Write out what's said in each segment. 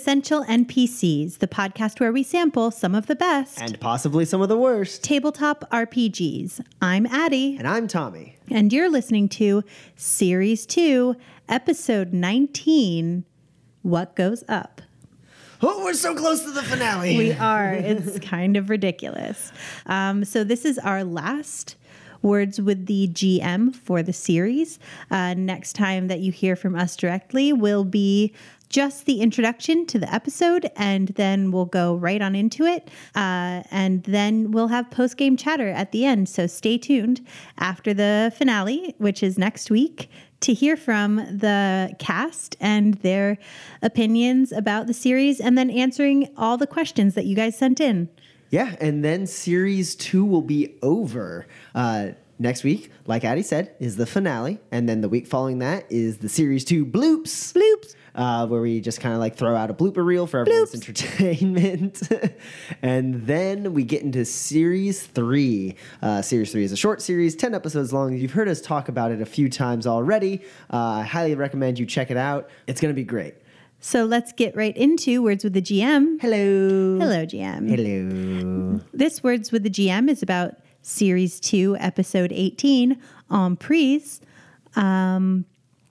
Essential NPCs, the podcast where we sample some of the best and possibly some of the worst. tabletop RPGs. I'm Addie, And I'm Tommy. and you're listening to Series 2, Episode 19 What Goes Up. Oh, we're so close to the finale. We are. It's kind of ridiculous. Um, so, this is our last words with the GM for the series. Uh, next time that you hear from us directly will be just the introduction to the episode, and then we'll go right on into it. Uh, and then we'll have post game chatter at the end. So, stay tuned after the finale, which is next week. To hear from the cast and their opinions about the series, and then answering all the questions that you guys sent in. yeah, and then series two will be over. Uh, next week, like Addie said, is the finale. And then the week following that is the series two bloops. Bloops. Uh, where we just kind of like throw out a blooper reel for everyone's Bloops. entertainment. and then we get into series three. Uh, series three is a short series, 10 episodes long. You've heard us talk about it a few times already. Uh, I highly recommend you check it out. It's going to be great. So let's get right into Words with the GM. Hello. Hello, GM. Hello. This Words with the GM is about Series 2, Episode 18, Emprise. Um,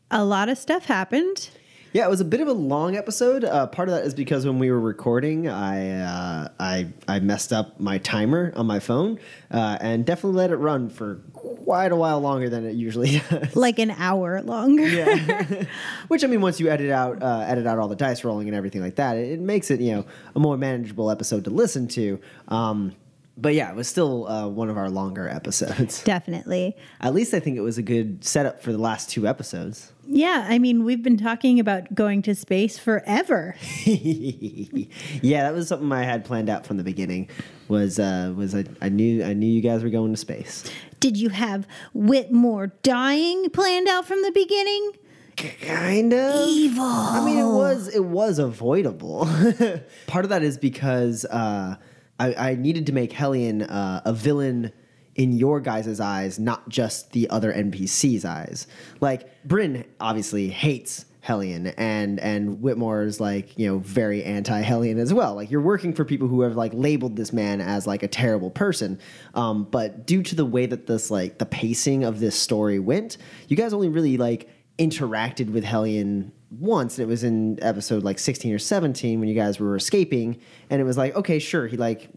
a lot of stuff happened. Yeah, it was a bit of a long episode. Uh, part of that is because when we were recording, I uh, I I messed up my timer on my phone uh, and definitely let it run for quite a while longer than it usually does. Like an hour longer. Yeah. Which I mean, once you edit out uh, edit out all the dice rolling and everything like that, it, it makes it you know a more manageable episode to listen to. Um, but yeah, it was still uh, one of our longer episodes. Definitely. At least I think it was a good setup for the last two episodes. Yeah, I mean, we've been talking about going to space forever. yeah, that was something I had planned out from the beginning. Was uh, was I, I knew I knew you guys were going to space. Did you have Whitmore dying planned out from the beginning? Kind of Evil. I mean, it was it was avoidable. Part of that is because uh, I, I needed to make Hellion uh, a villain in your guys' eyes, not just the other NPCs' eyes. Like Bryn obviously hates Hellion, and and Whitmore is like you know very anti Hellion as well. Like you're working for people who have like labeled this man as like a terrible person, um, but due to the way that this like the pacing of this story went, you guys only really like interacted with Hellion once and it was in episode like 16 or 17 when you guys were escaping and it was like okay sure he like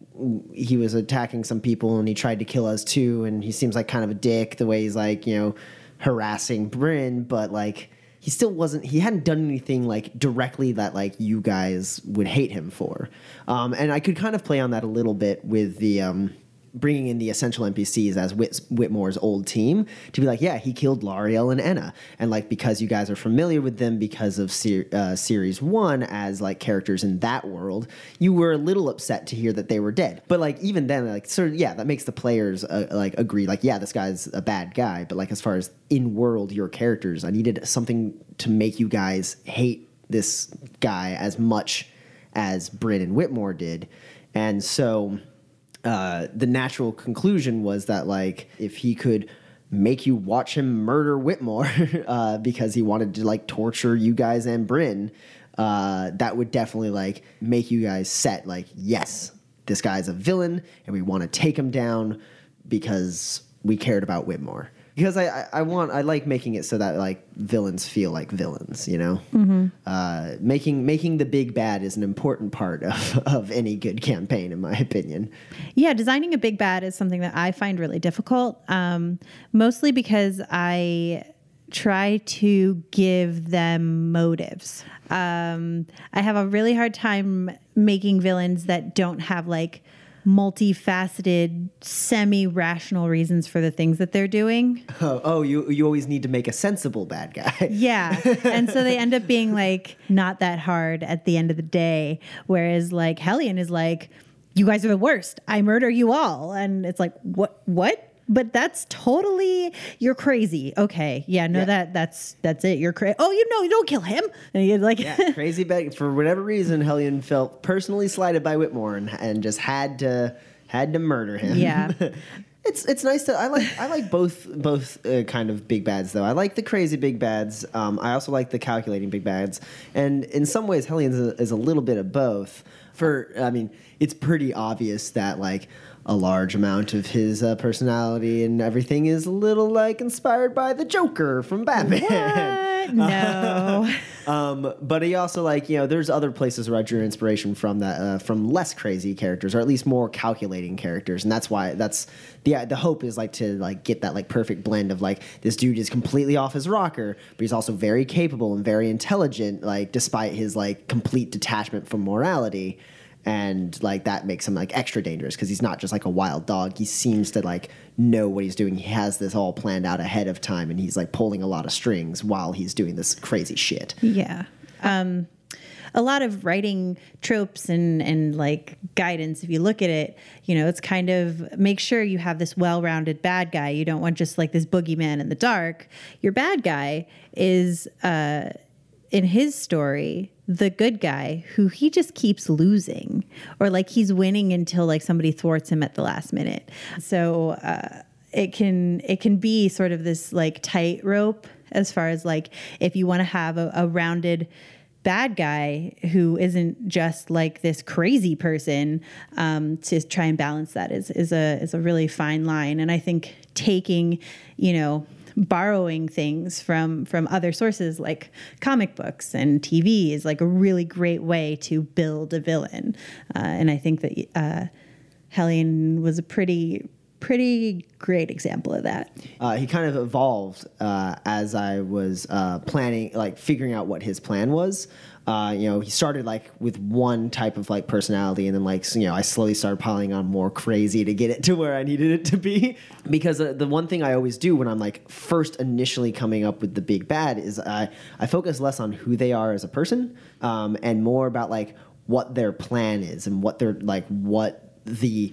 he was attacking some people and he tried to kill us too and he seems like kind of a dick the way he's like you know harassing Bryn but like he still wasn't he hadn't done anything like directly that like you guys would hate him for. Um, and i could kind of play on that a little bit with the um, bringing in the essential NPCs as Whit- Whitmore's old team to be like, yeah, he killed L'Ariel and Enna, and like because you guys are familiar with them because of ser- uh, series one as like characters in that world, you were a little upset to hear that they were dead. But like even then, like sort of yeah, that makes the players uh, like agree, like yeah, this guy's a bad guy. But like as far as in world your characters, I needed something to make you guys hate this guy as much as Bryn and Whitmore did, and so uh, the natural conclusion was that like if he could make you watch him murder Whitmore uh, because he wanted to like torture you guys and Bryn, uh, that would definitely like make you guys set like yes, this guy's a villain and we want to take him down because we cared about Whitmore. Because I, I, want I like making it so that like villains feel like villains, you know. Uh, making making the big bad is an important part of, of any good campaign, in my opinion. Yeah, designing a big bad is something that I find really difficult, um, mostly because I try to give them motives. Um, I have a really hard time making villains that don't have like multifaceted, semi-rational reasons for the things that they're doing. Oh, oh, you you always need to make a sensible bad guy. Yeah. And so they end up being like not that hard at the end of the day. Whereas like Hellion is like, you guys are the worst. I murder you all. And it's like, what, what? But that's totally you're crazy. Okay, yeah, no, Yeah. that that's that's it. You're crazy. Oh, you know, you don't kill him. And you're like, Yeah, crazy bag. For whatever reason, Hellion felt personally slighted by Whitmore and, and just had to had to murder him. Yeah. it's it's nice to I like I like both both uh, kind of big bads though. I like the crazy big bads. Um, I also like the calculating big bads, and in some ways, Hellion is a, is a little bit of both. For I mean, it's pretty obvious that like. A large amount of his uh, personality and everything is a little like inspired by the Joker from Batman. what? No. Um, but he also like you know there's other places where I drew inspiration from that uh, from less crazy characters or at least more calculating characters, and that's why that's the the hope is like to like get that like perfect blend of like this dude is completely off his rocker, but he's also very capable and very intelligent, like despite his like complete detachment from morality. And like that makes him like extra dangerous because he's not just like a wild dog. He seems to like know what he's doing. He has this all planned out ahead of time, and he's like pulling a lot of strings while he's doing this crazy shit. Yeah. Um, a lot of writing tropes and, and like guidance, if you look at it, you know, it's kind of make sure you have this well rounded bad guy. You don't want just like this boogeyman in the dark. Your bad guy is, uh, in his story, the good guy who he just keeps losing or like he's winning until like somebody thwarts him at the last minute. So, uh, it can it can be sort of this like tightrope as far as like if you want to have a, a rounded bad guy who isn't just like this crazy person um, to try and balance that is is a is a really fine line and i think taking you know borrowing things from from other sources like comic books and tv is like a really great way to build a villain uh, and i think that uh, hellion was a pretty pretty great example of that uh, he kind of evolved uh, as I was uh, planning, like figuring out what his plan was. Uh, you know, he started like with one type of like personality, and then like you know, I slowly started piling on more crazy to get it to where I needed it to be. Because uh, the one thing I always do when I'm like first initially coming up with the big bad is I I focus less on who they are as a person, um, and more about like what their plan is and what they're like what the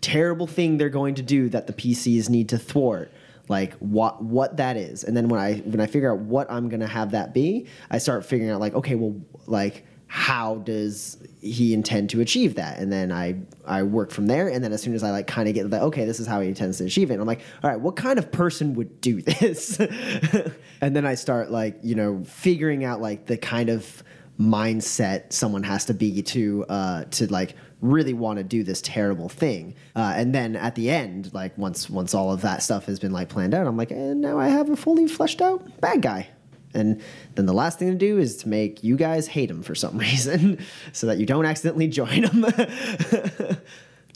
terrible thing they're going to do that the PCs need to thwart like what what that is and then when i when i figure out what i'm going to have that be i start figuring out like okay well like how does he intend to achieve that? And then i i work from there. And then as soon as i like kind of get like okay this is how he intends to achieve it. I'm like all right what kind of person would do this? And then i start like you know figuring out like the kind of mindset someone has to be to uh to like really want to do this terrible thing. Uh, and then at the end like once once all of that stuff has been like planned out i'm like and now i have a fully fleshed out bad guy and then the last thing to do is to make you guys hate him for some reason so that you don't accidentally join him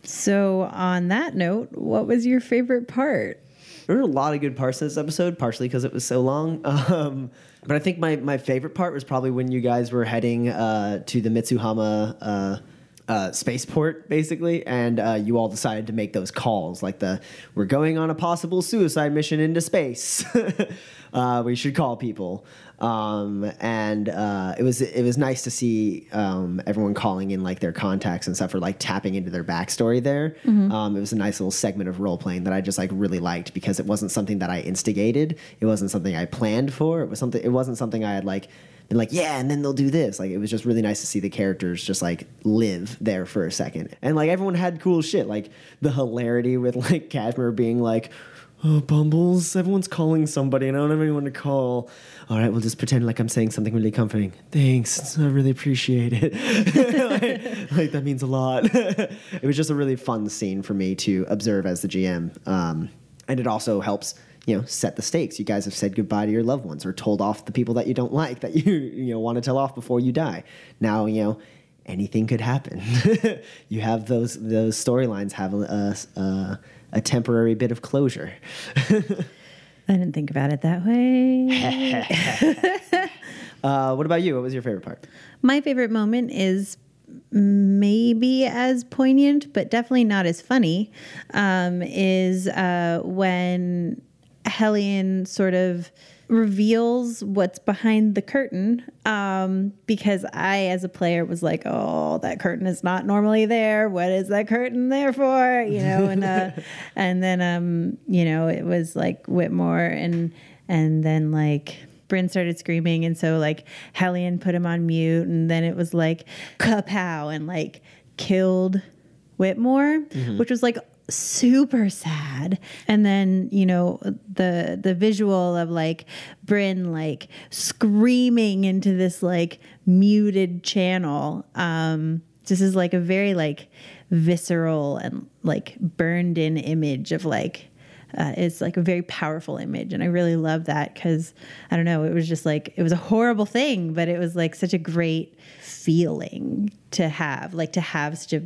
so on that note what was your favorite part there were a lot of good parts in this episode, partially because it was so long. Um, but I think my, my favorite part was probably when you guys were heading uh, to the Mitsuhama uh, uh, spaceport, basically, and uh, you all decided to make those calls, like the "we're going on a possible suicide mission into space." uh, we should call people, um, and uh, it was it was nice to see um, everyone calling in like their contacts and stuff, or like tapping into their backstory there. Um, it was a nice little segment of role playing that I just like really liked because it wasn't something that I instigated. It wasn't something I planned for. It was something. It wasn't something I had like been like, yeah, and then they'll do this. Like it was just really nice to see the characters just like live there for a second. And like everyone had cool shit. Like the hilarity with like Kashmir being like, Oh, Bumbles, everyone's calling somebody and I don't have anyone to call. All right, we'll just pretend like I'm saying something really comforting. Thanks. I really appreciate it. like, like, that means a lot. it was just a really fun scene for me to observe as the GM. Um, and it also helps you know set the stakes. You guys have said goodbye to your loved ones or told off the people that you don't like that you you know want to tell off before you die. Now you know anything could happen. You have those those storylines have a, a, a temporary bit of closure. I didn't think about it that way. uh, what about you? What was your favorite part? My favorite moment is maybe as poignant, but definitely not as funny. Um, is uh, when Hellion sort of reveals what's behind the curtain um, because I, as a player, was like, "Oh, that curtain is not normally there. What is that curtain there for?" You know, and uh, and then um, you know, it was like Whitmore, and and then like Bryn started screaming, and so like Hellion put him on mute, and then it was like kapow, and like killed Whitmore, which was like super sad. And then you know the the visual of like Bryn like screaming into this like muted channel um this is like a very like visceral and like burned in image of like uh, it's like a very powerful image. And i really love that because i don't know it was just like it was a horrible thing but it was like such a great feeling to have like to have such a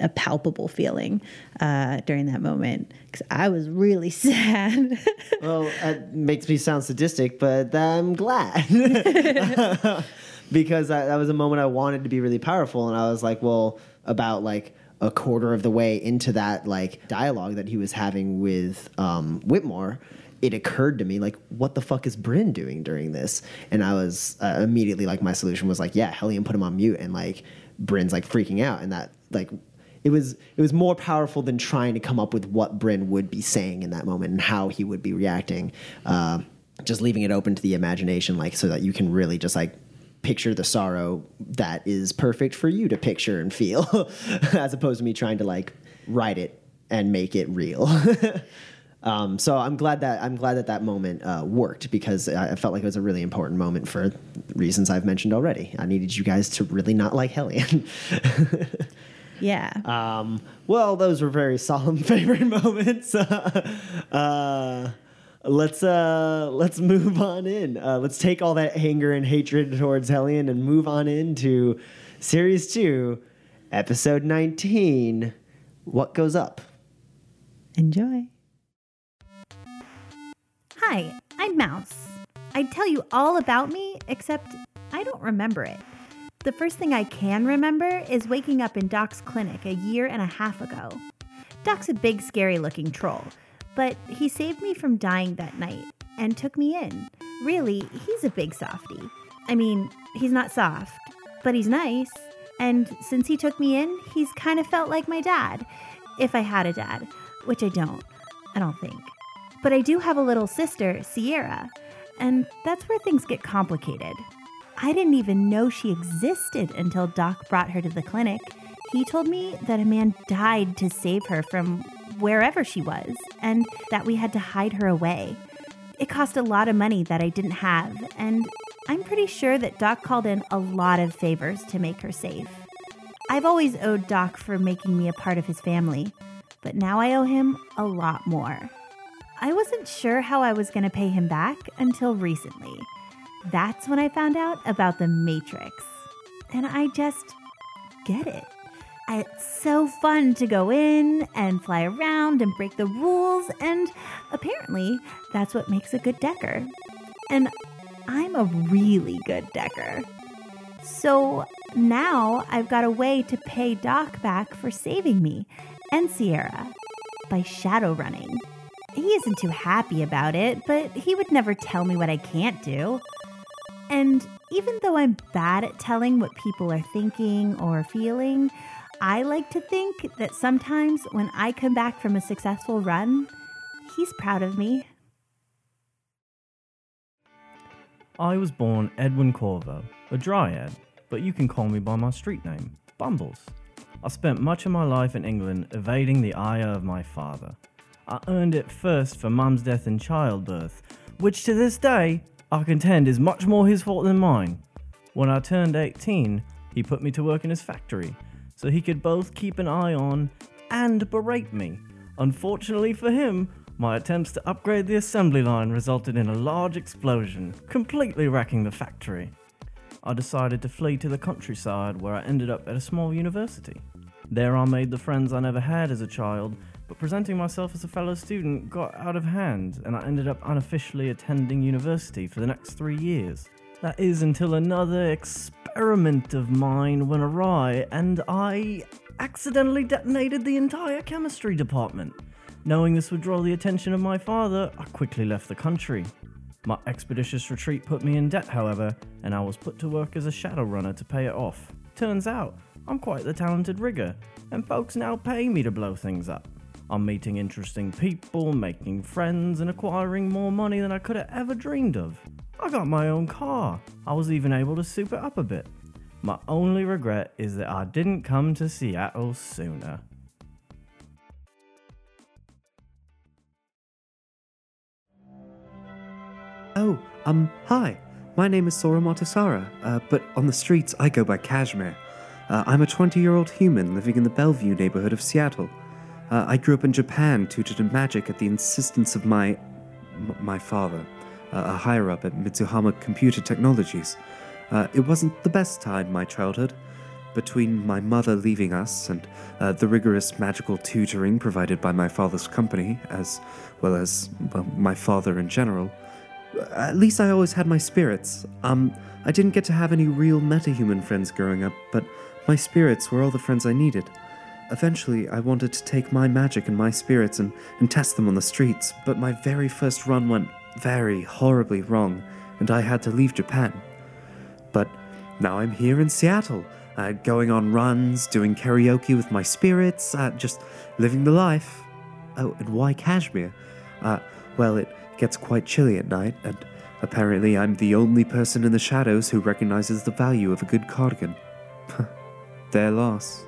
a palpable feeling uh, during that moment because I was really sad. Well, it makes me sound sadistic, but I'm glad. because that, that was a moment I wanted to be really powerful. And I was like, well, about like a quarter of the way into that like dialogue that he was having with um, Whitmore, it occurred to me like, what the fuck is Bryn doing during this? And I was uh, immediately like, my solution was like, yeah, Hellion put him on mute, and like Bryn's like freaking out, and that like it was it was more powerful than trying to come up with what Bryn would be saying in that moment and how he would be reacting. Uh, just leaving it open to the imagination, like so that you can really just like picture the sorrow that is perfect for you to picture and feel, as opposed to me trying to like write it and make it real. um, so I'm glad that I'm glad that that moment uh, worked because I felt like it was a really important moment for reasons I've mentioned already. I needed you guys to really not like Hellion. yeah. Um, well, those were very solemn favorite moments. uh, let's uh, let's move on in. Uh, let's take all that anger and hatred towards Hellion and move on into series two, episode nineteen. What goes up? Enjoy. Hi, I'm Mouse. I'd tell you all about me, except I don't remember it. The first thing I can remember is waking up in Doc's clinic a year and a half ago. Doc's a big, scary looking troll, but he saved me from dying that night and took me in. Really, he's a big softy. I mean, he's not soft, but he's nice. And since he took me in, he's kind of felt like my dad, if I had a dad, which I don't. I don't think. But I do have a little sister, Sierra, and that's where things get complicated. I didn't even know she existed until Doc brought her to the clinic. He told me that a man died to save her from wherever she was, and that we had to hide her away. It cost a lot of money that I didn't have, and I'm pretty sure that Doc called in a lot of favors to make her safe. I've always owed Doc for making me a part of his family, but now I owe him a lot more. I wasn't sure how I was going to pay him back until recently. That's when I found out about the Matrix. And I just get it. It's so fun to go in and fly around and break the rules, and apparently that's what makes a good decker. And I'm a really good decker. So now I've got a way to pay Doc back for saving me and Sierra by shadow running. He isn't too happy about it, but he would never tell me what I can't do. And even though I'm bad at telling what people are thinking or feeling, I like to think that sometimes when I come back from a successful run, he's proud of me. I was born Edwin Corvo, a dryad, but you can call me by my street name, Bumbles. I spent much of my life in England evading the ire of my father. I earned it first for mum's death in childbirth, which to this day I contend is much more his fault than mine. When I turned 18, he put me to work in his factory, so he could both keep an eye on and berate me. Unfortunately for him, my attempts to upgrade the assembly line resulted in a large explosion, completely wrecking the factory. I decided to flee to the countryside where I ended up at a small university. There I made the friends I never had as a child, but presenting myself as a fellow student got out of hand, and I ended up unofficially attending university for the next three years. That is until another experiment of mine went awry, and I accidentally detonated the entire chemistry department. Knowing this would draw the attention of my father, I quickly left the country. My expeditious retreat put me in debt, however, and I was put to work as a shadow runner to pay it off. Turns out, I'm quite the talented rigger, and folks now pay me to blow things up. I'm meeting interesting people, making friends, and acquiring more money than I could have ever dreamed of. I got my own car. I was even able to soup it up a bit. My only regret is that I didn't come to Seattle sooner. Oh, um, hi. My name is Sora Motasara, uh, but on the streets I go by Kashmir. Uh, I'm a 20 year old human living in the Bellevue neighborhood of Seattle. Uh, I grew up in Japan, tutored in magic at the insistence of my. My father, uh, a higher up at Mitsuhama Computer Technologies. Uh, it wasn't the best time, my childhood. Between my mother leaving us and uh, the rigorous magical tutoring provided by my father's company, as well as well, my father in general, at least I always had my spirits. Um, I didn't get to have any real metahuman friends growing up, but my spirits were all the friends I needed. Eventually, I wanted to take my magic and my spirits and, and test them on the streets, but my very first run went very horribly wrong, and I had to leave Japan. But now I'm here in Seattle, uh, going on runs, doing karaoke with my spirits, uh, just living the life. Oh, and why Kashmir? Uh, well, it gets quite chilly at night, and apparently I'm the only person in the shadows who recognizes the value of a good cardigan. Their loss.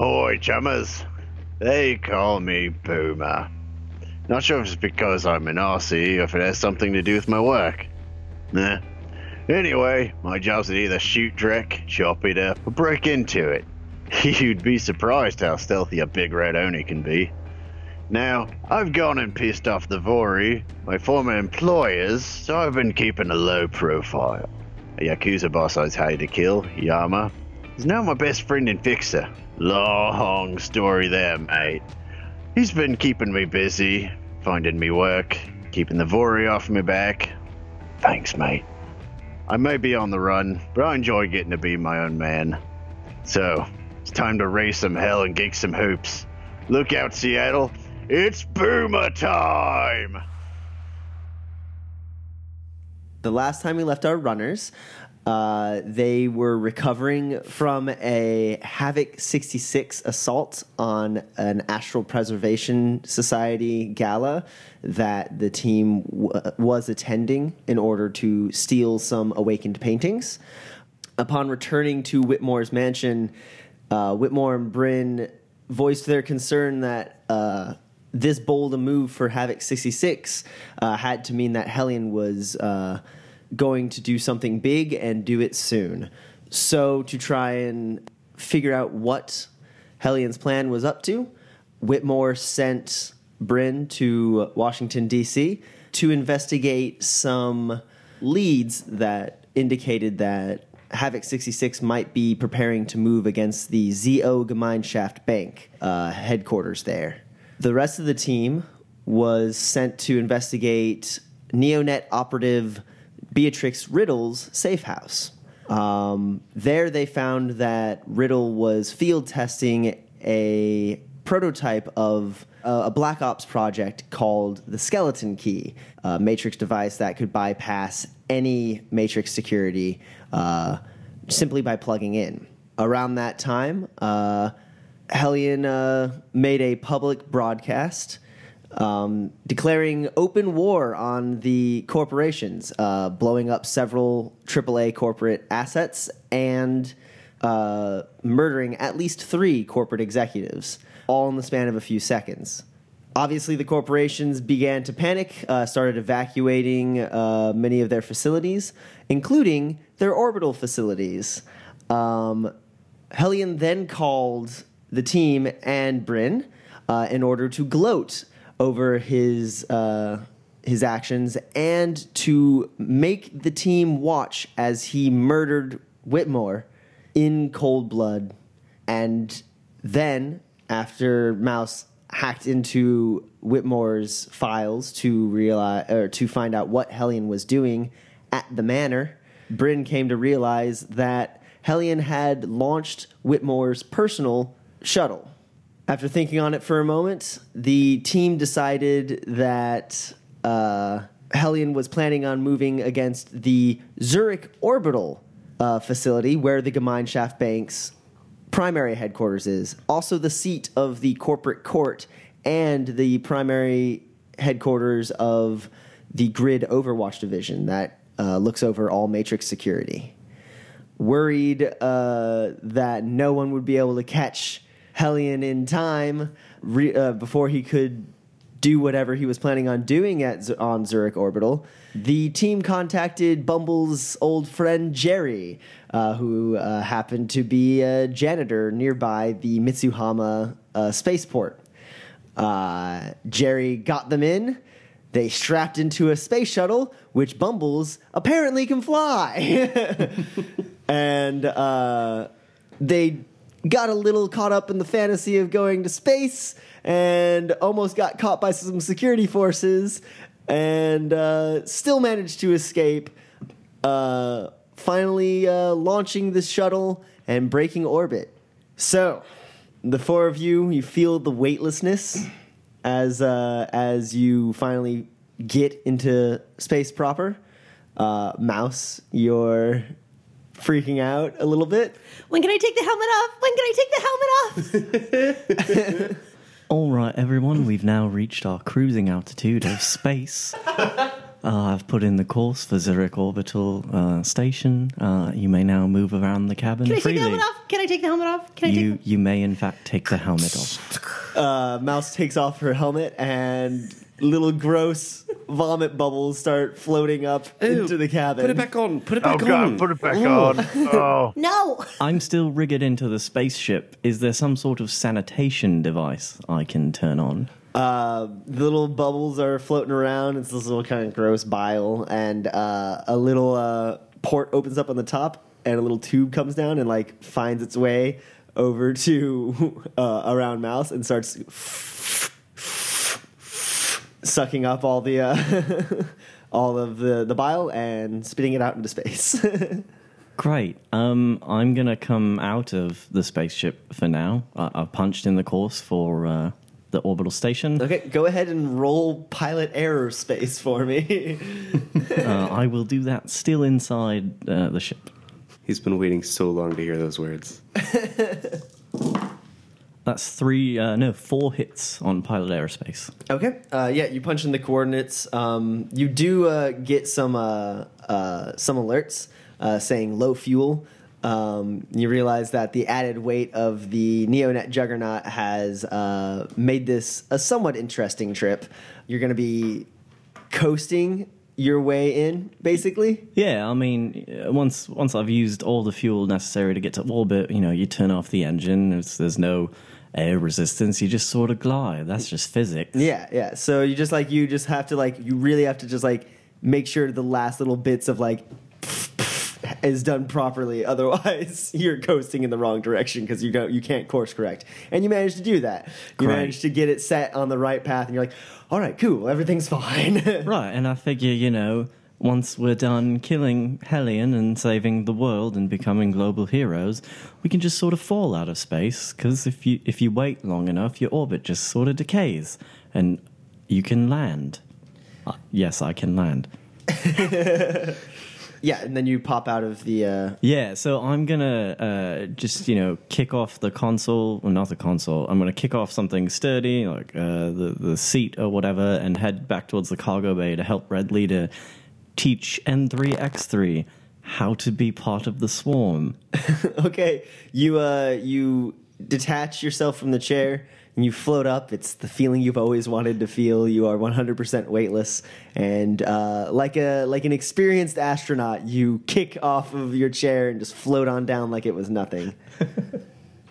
Hoy, chummers. They call me Boomer. Not sure if it's because I'm an Aussie or if it has something to do with my work. Nah. Anyway, my job's to either shoot Drek, chop it up, or break into it. You'd be surprised how stealthy a big red Oni can be. Now, I've gone and pissed off the Vory, my former employers, so I've been keeping a low profile. A Yakuza boss I was hired to kill, Yama, is now my best friend and fixer. Long story there, mate. He's been keeping me busy, finding me work, keeping the Vory off my back. Thanks, mate. I may be on the run, but I enjoy getting to be my own man. So, it's time to raise some hell and kick some hoops. Look out, Seattle. It's boomer time! the last time we left our runners, uh, they were recovering from a Havoc 66 assault on an Astral Preservation Society gala that the team w- was attending in order to steal some awakened paintings. Upon returning to Whitmore's mansion, uh, Whitmore and Bryn voiced their concern that uh, this bold a move for Havoc 66 uh, had to mean that Hellion was uh, going to do something big and do it soon. So, to try and figure out what Hellion's plan was up to, Whitmore sent Bryn to Washington, D.C. to investigate some leads that indicated that Havoc 66 might be preparing to move against the ZO Gemeinschaft Bank uh, headquarters there. The rest of the team was sent to investigate Neonet operative Beatrix Riddle's safe house. Um, there, they found that Riddle was field testing a prototype of uh, a Black Ops project called the Skeleton Key, a Matrix device that could bypass any Matrix security uh, simply by plugging in. Around that time, uh, Hellion uh, made a public broadcast um, declaring open war on the corporations, uh, blowing up several AAA corporate assets and uh, murdering at least three corporate executives, all in the span of a few seconds. Obviously, the corporations began to panic, uh, started evacuating uh, many of their facilities, including their orbital facilities. Um, Hellion then called the team and Bryn uh, in order to gloat over his uh, his actions and to make the team watch as he murdered Whitmore in cold blood. And then, after Mouse hacked into Whitmore's files to realize or to find out what Hellion was doing at the manor, Bryn came to realize that Hellion had launched Whitmore's personal shuttle. After thinking on it for a moment, the team decided that uh, Hellion was planning on moving against the Zurich orbital uh, facility where the Gemeinschaft Bank's primary headquarters is, also the seat of the corporate court and the primary headquarters of the Grid Overwatch division that uh, looks over all Matrix security. Worried uh, that no one would be able to catch Hellion in time re- uh, before he could do whatever he was planning on doing at on Zurich Orbital, the team contacted Bumble's old friend Jerry, uh, who uh, happened to be a janitor nearby the Mitsuhama uh, spaceport. Uh, Jerry got them in. They strapped into a space shuttle, which Bumbles apparently can fly. and uh, they got a little caught up in the fantasy of going to space and almost got caught by some security forces and uh, still managed to escape. Uh, finally, uh, launching the shuttle and breaking orbit. So, the four of you, you feel the weightlessness as uh, as you finally get into space proper. Uh, Mouse, you're freaking out a little bit. When can I take the helmet off? When can I take the helmet off? All right, everyone, we've now reached our cruising altitude of space. Uh, I've put in the course for Zurich Orbital uh, Station. Uh, you may now move around the cabin Can I take the helmet off? Can I take the helmet off? Can I You, take you may, in fact, take the helmet off. Uh, Mouse takes off her helmet and little gross vomit bubbles start floating up Ew, into the cabin. Put it back on. Put it back Oh back god, on. put it back on. Oh. No. I'm still rigged into the spaceship. Is there some sort of sanitation device I can turn on? Uh, the little bubbles are floating around. It's this little kind of gross bile, and uh, a little uh, port opens up on the top, and a little tube comes down and like finds its way over to uh, around Mouse and starts sucking up all the uh, all of the the bile and spitting it out into space. Great. Um, I'm gonna come out of the spaceship for now. I I've punched in the course for uh, the orbital station. okay, go ahead and roll pilot aerospace for me. Uh, I will do that still inside uh, the ship. He's been waiting so long to hear those words. That's three, uh, no, four hits on pilot aerospace. Okay. Uh, yeah, you punch in the coordinates. Um, you do uh, get some uh, uh, some alerts uh, saying low fuel. Um, you realize that the added weight of the Neonet Juggernaut has uh, made this a somewhat interesting trip. You're going to be coasting your way in, basically. Yeah, I mean, once once I've used all the fuel necessary to get to orbit, you know, you turn off the engine. There's no air resistance. You just sort of glide. That's just physics. Yeah, yeah. So you just like you just have to like you really have to just like make sure the last little bits of like is done properly. Otherwise, you're coasting in the wrong direction because you don't you can't course correct. And you managed to do that. You Great. managed to get it set on the right path, and you're like, all right, cool, everything's fine. Right, and I figure, you know, once we're done killing Hellion and saving the world and becoming global heroes, we can just sort of fall out of space. Because if you if you wait long enough, your orbit just sort of decays, and you can land. Uh, yes, I can land. yeah, and then you pop out of the. Uh, Yeah, so I'm gonna uh, just you know kick off the console, well, not the console. I'm gonna kick off something sturdy, like uh, the the seat or whatever, and head back towards the cargo bay to help Redley to teach N3X3 how to be part of the swarm. okay, you uh, you detach yourself from the chair and you float up. It's the feeling you've always wanted to feel. You are 100% weightless, and uh, like a like an experienced astronaut, you kick off of your chair and just float on down like it was nothing. and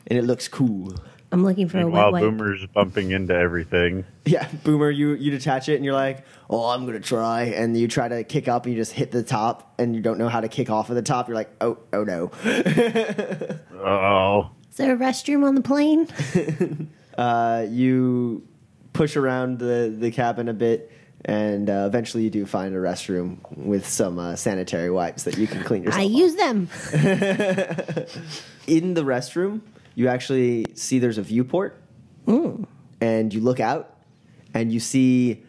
it looks cool. I'm looking for a wet While wipe. Boomer's bumping into everything. Yeah, Boomer, you you detach it and you're like, oh, I'm gonna try, and you try to kick up and you just hit the top, and you don't know how to kick off of the top. You're like, oh, oh no. Oh. Is there a restroom on the plane? uh, you push around the, the cabin a bit And uh, eventually, you do find a restroom with some uh, sanitary wipes that you can clean yourself. I off. use them. in the restroom, you actually see there's a viewport, and you look out, and you see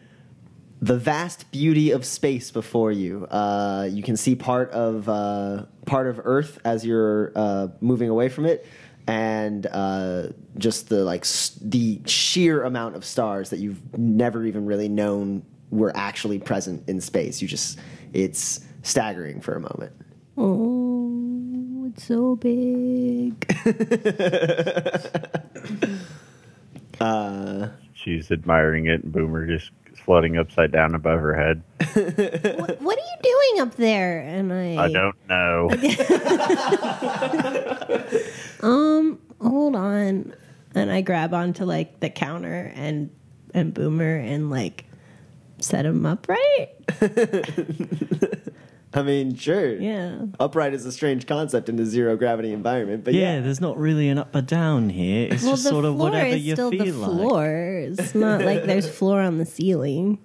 the vast beauty of space before you. Uh, you can see part of uh, part of Earth as you're uh, moving away from it, and uh, just the like s- the sheer amount of stars that you've never even really known were actually present in space. You just it's staggering for a moment. Oh, it's so big. She's admiring it, and Boomer just floating upside down above her head. what, what are you doing up there? And I, I don't know. um, hold on. And I grab onto like the counter and and Boomer and like set him up right. I mean, sure. Yeah. Upright is a strange concept in a zero gravity environment, but Yeah, yeah. there's not really an up or down here. It's well, just sort of floor whatever is you still feel the like. floor. It's not like there's floor on the ceiling.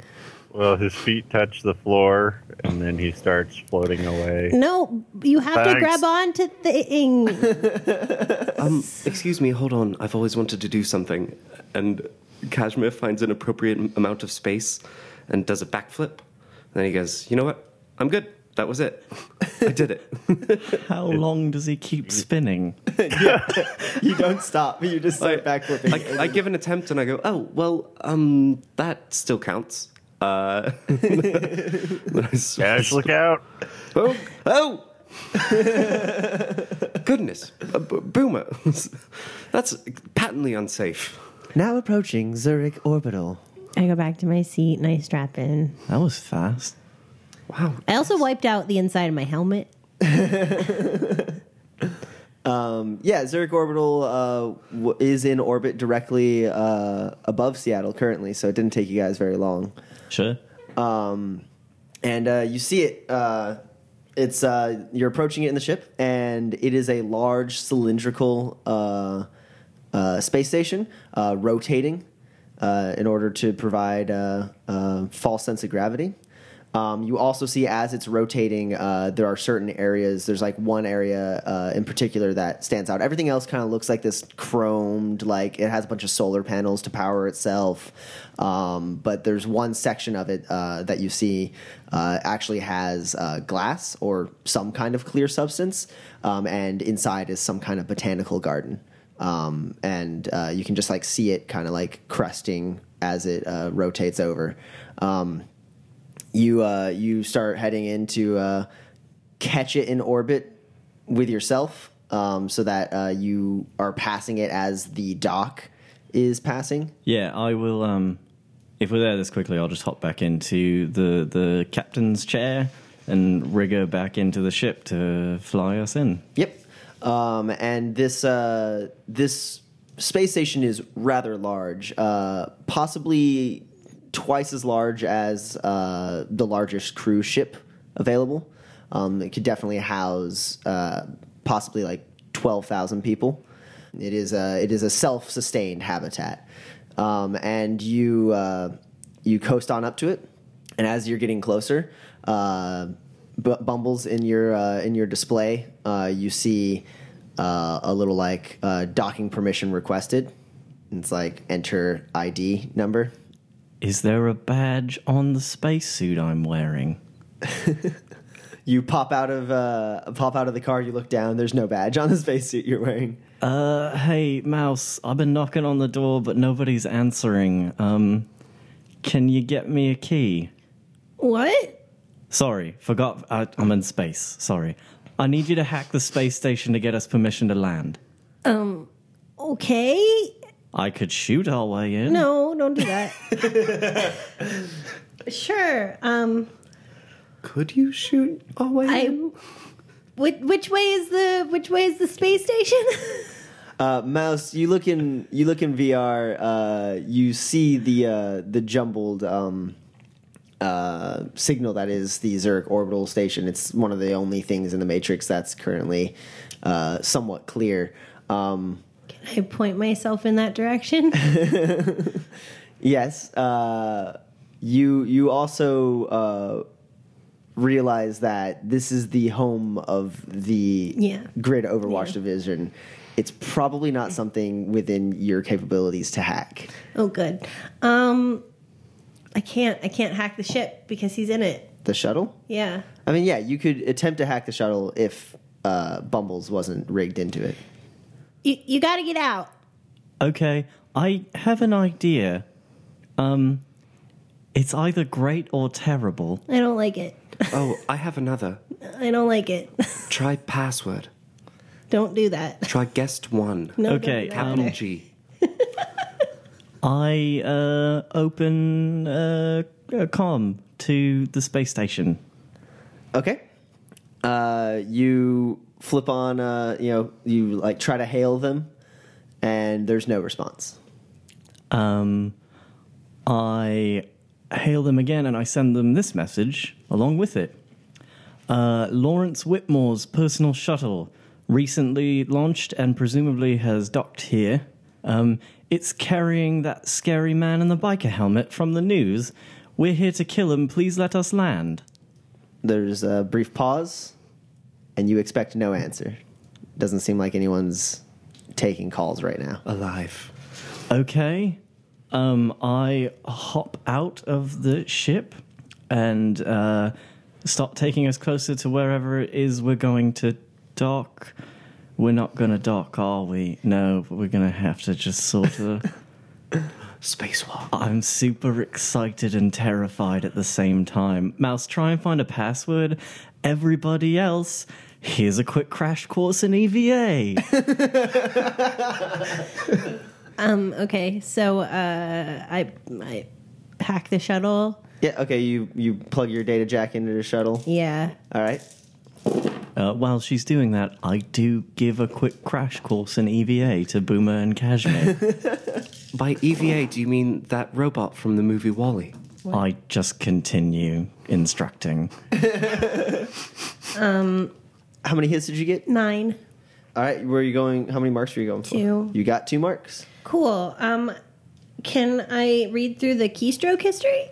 well, his feet touch the floor, and then he starts floating away. No, you have to Thanks. grab onto thing. Um, excuse me, hold on. I've always wanted to do something. And Kashmir finds an appropriate amount of space and does a backflip. then he goes, You know what? I'm good. That was it. I did it. How long does he keep spinning? yeah. you don't stop. You just start backflipping. I, I give an attempt and I go, Oh, well, um, that still counts. Uh, then I s- Cash, look out! Oh, oh! Goodness, a b- boomer. That's patently unsafe. now approaching Zurich Orbital. I go back to my seat and I strap in. That was fast. Wow. I also wiped out the inside of my helmet. Yeah, Zurich Orbital uh, w- is in orbit directly uh, above Seattle currently, so it didn't take you guys very long. Sure. and uh, you see it. Uh, it's uh, you're approaching it in the ship, and it is a large cylindrical uh, uh, space station uh, rotating uh, in order to provide uh, uh, false sense of gravity. Um, you also see as it's rotating, uh, there are certain areas. There's like one area uh, in particular that stands out. Everything else kind of looks like this chromed, like it has a bunch of solar panels to power itself. Um, but there's one section of it uh, that you see uh, actually has uh, glass or some kind of clear substance, um, and inside is some kind of botanical garden. Um, and uh, you can just like see it kind of like crusting as it rotates over. Um, you uh, you start heading into uh, catch it in orbit with yourself, um, so that uh, you are passing it as the dock is passing. Yeah, I will. Um, if we're there this quickly, I'll just hop back into the the captain's chair and rig her back into the ship to fly us in. Yep. Um, and this uh, this space station is rather large, uh, possibly twice as large as uh, the largest cruise ship available. Um, it could definitely house uh, possibly like twelve thousand people. It is a it is a self sustained habitat, um, and you uh, you coast on up to it, and as you're getting closer. Uh, bu- bumbles in your uh, in your display, uh, you see uh, a little like docking permission requested. It's like enter ID number. Is there a badge on the spacesuit I'm wearing? You pop out of uh, pop out of the car. You look down. There's no badge on the spacesuit you're wearing. Uh, hey, Mouse, I've been knocking on the door, but nobody's answering. Um, can you get me a key? What? Sorry, forgot. I, I'm in space. Sorry. I need you to hack the space station to get us permission to land. Um, okay. I could shoot our way in. No, don't do that. sure. Um Could you shoot our way I in? which, which way is the which way is the space station? Uh, Mouse, you look in you look in VR. Uh, you see the uh, the jumbled um, uh, signal that is the Zurich orbital station. It's one of the only things in the Matrix that's currently uh, somewhat clear. Um, Can I point myself in that direction? Yes. Uh, you you also uh, realize that this is the home of the Yeah. grid Overwatch Yeah. division. It's probably not something within your capabilities to hack. Oh, good. Um, I can't. I can't hack the ship because he's in it. The shuttle? Yeah. I mean, yeah, you could attempt to hack the shuttle if uh, Bumbles wasn't rigged into it. You you got to get out. Okay, I have an idea. Um, it's either great or terrible. I don't like it. Oh, I have another. I don't like it. Try password. don't do that. Try guest one. No, Okay, do Capital either. G. I uh, open uh, a com to the space station. Okay. Uh, you flip on, uh, you know, you like try to hail them, and there's no response. Um, I hail them again and I send them this message along with it. Uh, Lawrence Whitmore's personal shuttle recently launched and presumably has docked here. Um, it's carrying that scary man in the biker helmet from the news. We're here to kill him. Please let us land. There's a brief pause, and you expect no answer. Doesn't seem like anyone's taking calls right now. Alive. Okay. Um, I hop out of the ship and uh, start taking us closer to wherever it is we're going to dock. We're not going to dock, are we? No, but we're going to have to just sort of. Spacewalk. I'm super excited and terrified at the same time. Mouse, try and find a password. Everybody else, here's a quick crash course in EVA. Um. Okay. So, uh, I I hack the shuttle. Yeah. Okay. You you plug your data jack into the shuttle. Yeah. All right. Uh, while she's doing that, I do give a quick crash course in EVA to Boomer and Kashmir. By EVA, do you mean that robot from the movie WALL-E? I just continue instructing. How many hits did you get? Nine. All right. Where are you going? How many marks are you going for? Two. You got two marks. Cool. Um, can I read through the keystroke history?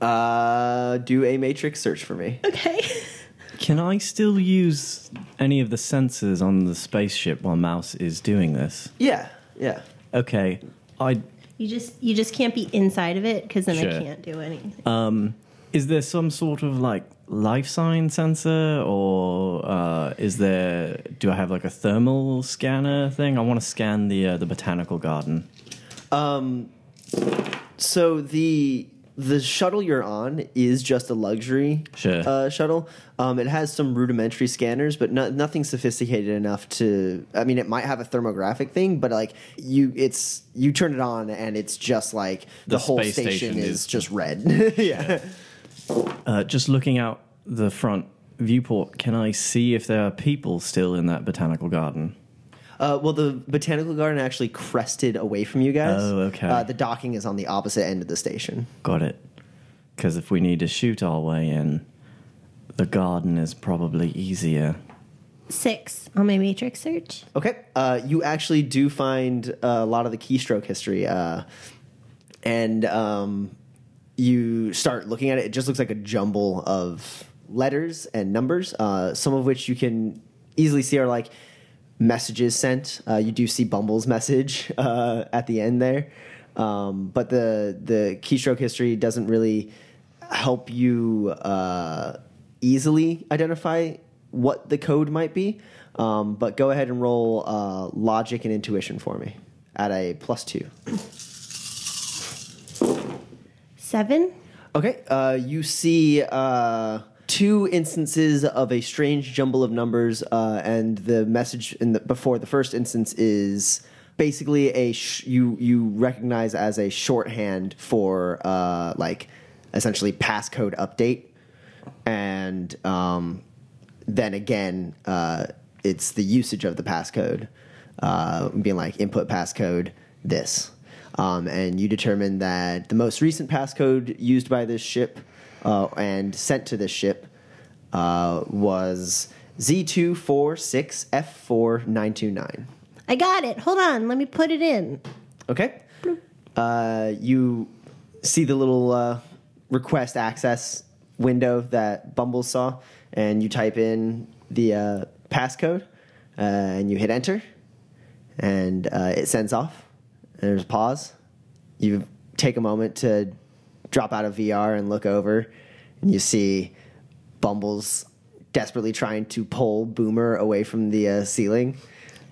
Uh, do a matrix search for me. Okay. Can I still use any of the sensors on the spaceship while Mouse is doing this? Yeah. Yeah. Okay, I You just you just can't be inside of it because then I can't do anything. um, is there some sort of like life sign sensor, or uh, is there? Do I have like a thermal scanner thing? I want to scan the uh, the botanical garden. um So the the shuttle you're on is just a luxury Sure. uh, shuttle. Um, it has some rudimentary scanners, but no, nothing sophisticated enough to. I mean, it might have a thermographic thing, but like you, it's you turn it on and it's just like the, The whole station, station is, is- just red. yeah. Uh, just looking out the front viewport, can I see if there are people still in that botanical garden? Uh, well, the botanical garden actually crested away from you guys. Oh, okay. Uh, the docking is on the opposite end of the station. Got it. Because if we need to shoot our way in, the garden is probably easier. Six on my matrix search. Okay. Uh, you actually do find a lot of the keystroke history, uh, and um, you start looking at it. It just looks like a jumble of letters and numbers, uh, some of which you can easily see are like messages sent. Uh, you do see Bumble's message uh, at the end there, um, but the the keystroke history doesn't really help you uh, easily identify what the code might be. Um, but go ahead and roll uh, logic and intuition for me at a plus two. Seven. Okay, uh, you see uh, two instances of a strange jumble of numbers, uh, and the message in the, before the first instance is basically a sh- you you recognize as a shorthand for uh, like essentially passcode update, and um, then again uh, it's the usage of the passcode, uh, being like input passcode this. Um, and you determine that the most recent passcode used by this ship uh, and sent to this ship uh, was Z246F4929. I got it. Hold on. Let me put it in. Okay. Uh, you see the little uh, request access window that Bumble saw, and you type in the uh, passcode, uh, and you hit enter, and uh, it sends off. There's a pause. You take a moment to drop out of VR and look over, and you see Bumble's desperately trying to pull Boomer away from the uh, ceiling.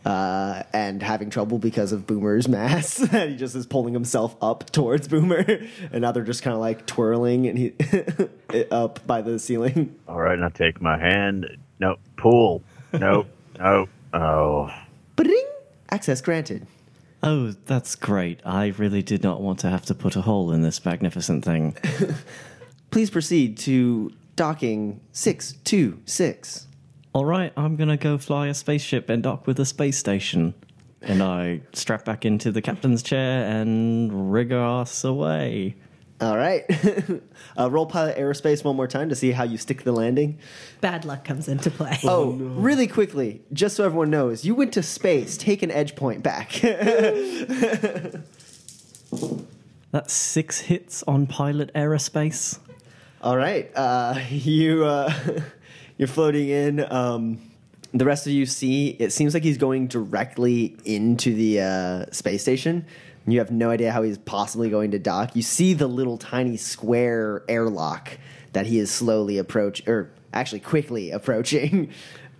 Uh, and having trouble because of Boomer's mass, and he just is pulling himself up towards Boomer, and now they're just kind of like twirling and he up by the ceiling. All right, now take my hand. No, pull. No, no. Oh, Ba-ding! Access granted. Oh, that's great. I really did not want to have to put a hole in this magnificent thing. Please proceed to docking six two six. All right, I'm gonna go fly a spaceship and dock with a space station. And I strap back into the captain's chair and rig ass away. All right. uh, roll pilot aerospace one more time to see how you stick the landing. Bad luck comes into play. Oh, really quickly, just so everyone knows, you went to space. Take an edge point back. That's six hits on pilot aerospace. All right, uh, you uh, you're floating in. Um, the rest of you see it seems like he's going directly into the uh, space station. You have no idea how he's possibly going to dock. You see the little tiny square airlock that he is slowly approach, or actually quickly approaching,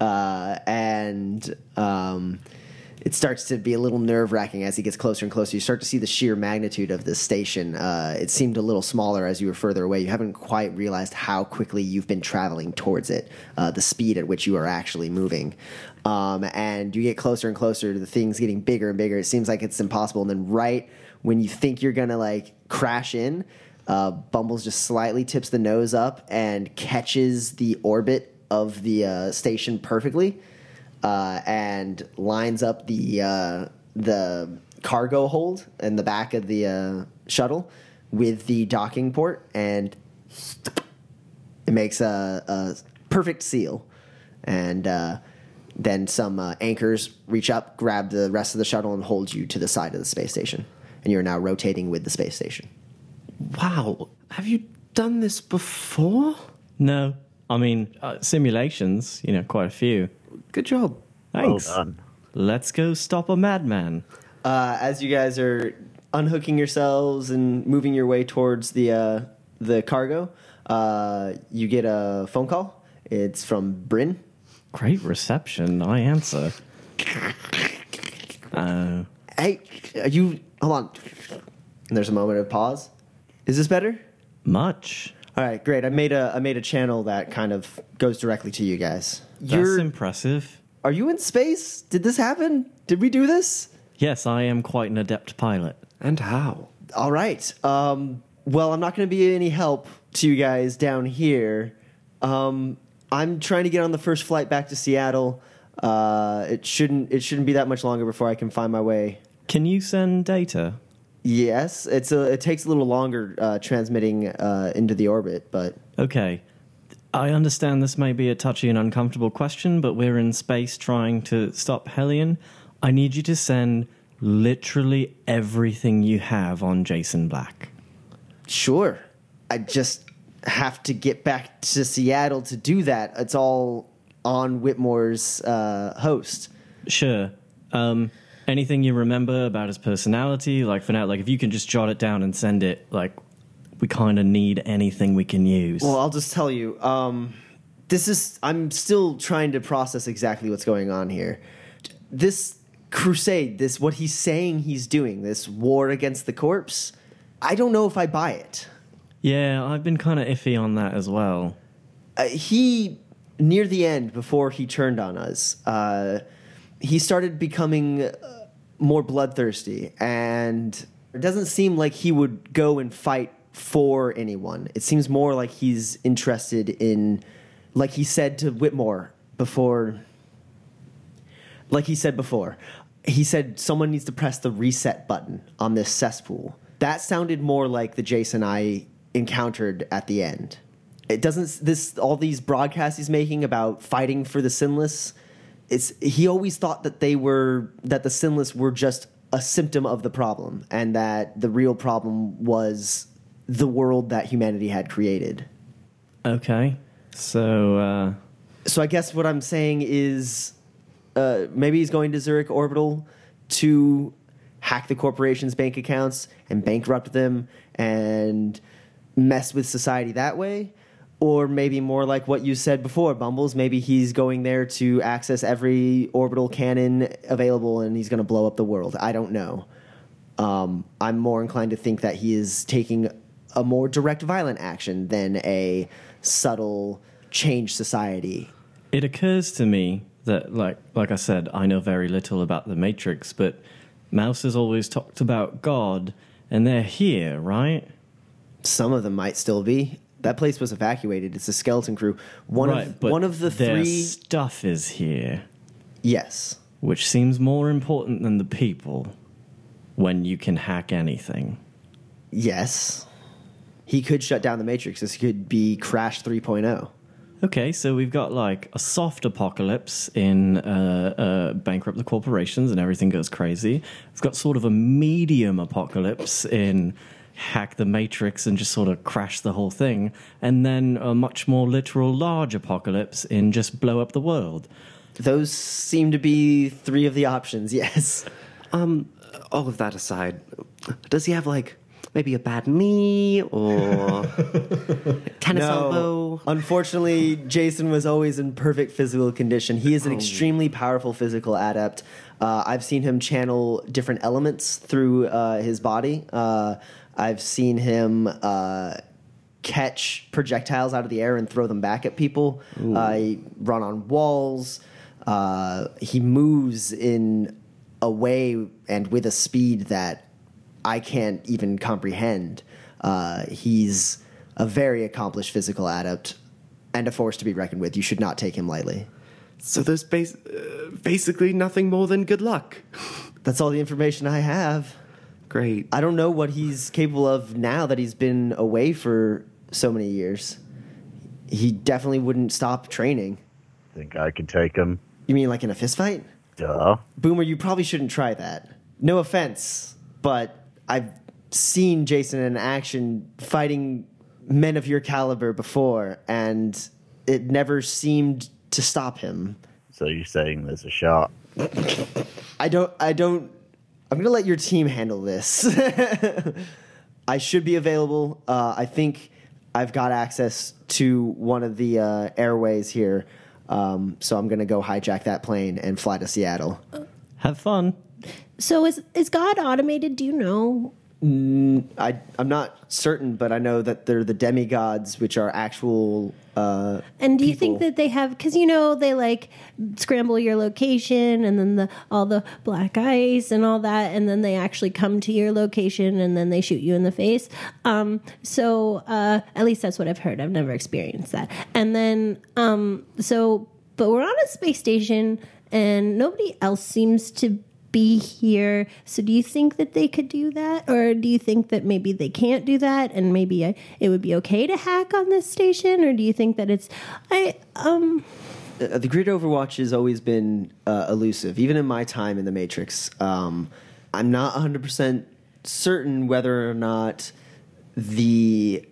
uh, and um, it starts to be a little nerve wracking as he gets closer and closer. You start to see the sheer magnitude of this station. Uh, it seemed a little smaller as you were further away. You haven't quite realized how quickly you've been traveling towards it, uh, the speed at which you are actually moving. Um, and you get closer and closer to the things getting bigger and bigger. It seems like it's impossible. And then, right when you think you're gonna like crash in, uh, Bumbles just slightly tips the nose up and catches the orbit of the uh, station perfectly uh, and lines up the uh, the cargo hold in the back of the uh, shuttle with the docking port, and it makes a, a perfect seal. And uh, then some uh, anchors reach up, grab the rest of the shuttle, and hold you to the side of the space station. And you're now rotating with the space station. Wow. Have you done this before? No, I mean uh, simulations. You know, quite a few. Good job. Thanks. well done. Let's go stop a madman. uh, as you guys are unhooking yourselves and moving your way towards the uh, the cargo, uh, you get a phone call. It's from Bryn. Great reception. I answer. Uh, Hey, are you hold on? And there's a moment of pause. Is this better? much. All right, great. I made a I made a channel that kind of goes directly to you guys. That's You're impressive. are you in space? Did this happen? Did we do this? Yes, I am quite an adept pilot. And how? All right. Um, well, I'm not going to be any help to you guys down here. Um, I'm trying to get on the first flight back to Seattle. Uh, it shouldn't it shouldn't be that much longer before I can find my way. Can you send data? Yes, it's a it takes a little longer uh, transmitting uh, into the orbit, but Okay. I understand this may be a touchy and uncomfortable question, but we're in space trying to stop Hellion. I need you to send literally everything you have on Jason Black. sure. I just have to get back to Seattle to do that. It's all on Whitmore's uh, host. Sure. Um, anything you remember about his personality, like for now, like if you can just jot it down and send it, like we kind of need anything we can use. Well, I'll just tell you. Um, this is. I'm still trying to process exactly what's going on here. This crusade, this what he's saying he's doing, this war against the corpse. I don't know if I buy it. yeah, I've been kind of iffy on that as well. Uh, he near the end, before he turned on us, uh, he started becoming uh, more bloodthirsty, and it doesn't seem like he would go and fight for anyone. It seems more like he's interested in, like he said to Whitmore before. Like he said before, he said someone needs to press the reset button on this cesspool. That sounded more like the Jason I encountered at the end it doesn't this all these broadcasts he's making about fighting for the sinless it's he always thought that they were that the sinless were just a symptom of the problem and that the real problem was the world that humanity had created. Okay. So, uh, So I guess what I'm saying is uh, maybe he's going to Zurich Orbital to hack the corporation's bank accounts and bankrupt them and mess with society that way. Or maybe more like what you said before, Bumbles. Maybe he's going there to access every orbital cannon available and he's going to blow up the world. I don't know. Um, I'm more inclined to think that he is taking a more direct violent action than a subtle change society. it occurs to me that, like, like I said, I know very little about the Matrix, but Mouse has always talked about God, and they're here, right? Some of them might still be. That place was evacuated. It's a skeleton crew. One right, of one of the three. stuff is here, Yes. which seems more important than the people when you can hack anything. Yes. He could shut down the Matrix. This could be Crash oh. 3.0. Okay, so we've got like a soft apocalypse in uh, uh, bankrupt the corporations and everything goes crazy. We've got sort of a medium apocalypse in hack the matrix and just sort of crash the whole thing, and then a much more literal large apocalypse in just blow up the world. Those seem to be three of the options. Yes. Um, all of that aside, does he have like maybe a bad knee or tennis elbow? Unfortunately, Jason was always in perfect physical condition. He is an extremely powerful physical adept. Uh, I've seen him channel different elements through uh, his body. Uh, I've seen him uh, catch projectiles out of the air and throw them back at people. Uh, he run on walls. Uh, he moves in a way and with a speed that I can't even comprehend. Uh, he's a very accomplished physical adept and a force to be reckoned with. You should not take him lightly. So there's bas- uh, basically nothing more than good luck. That's all the information I have. Great. I don't know what he's capable of now that he's been away for so many years. He definitely wouldn't stop training. Think I could take him? You mean like in a fistfight? Duh. Boomer, you probably shouldn't try that. No offense, but I've seen Jason in action fighting men of your caliber before, and it never seemed to stop him. So you're saying there's a shot? I don't. I don't. I'm gonna let your team handle this. I should be available. Uh, I think I've got access to one of the uh, airways here, um, so I'm gonna go hijack that plane and fly to Seattle. Have fun. So is is God automated? Do you know? I, I'm not certain, but I know that they're the demigods, which are actual. Uh, And do you think that they have? Because you know they like scramble your location, and then the all the black ice and all that, and then they actually come to your location, and then they shoot you in the face. Um, so uh, at least that's what I've heard. I've never experienced that. And then um, so, but we're on a space station, and nobody else seems to be here. So do you think that they could do that, or do you think that maybe they can't do that, and maybe I, it would be okay to hack on this station, or do you think that it's I um uh, the grid Overwatch has always been uh, elusive, even in my time in the Matrix. Um, I'm not 100% certain whether or not the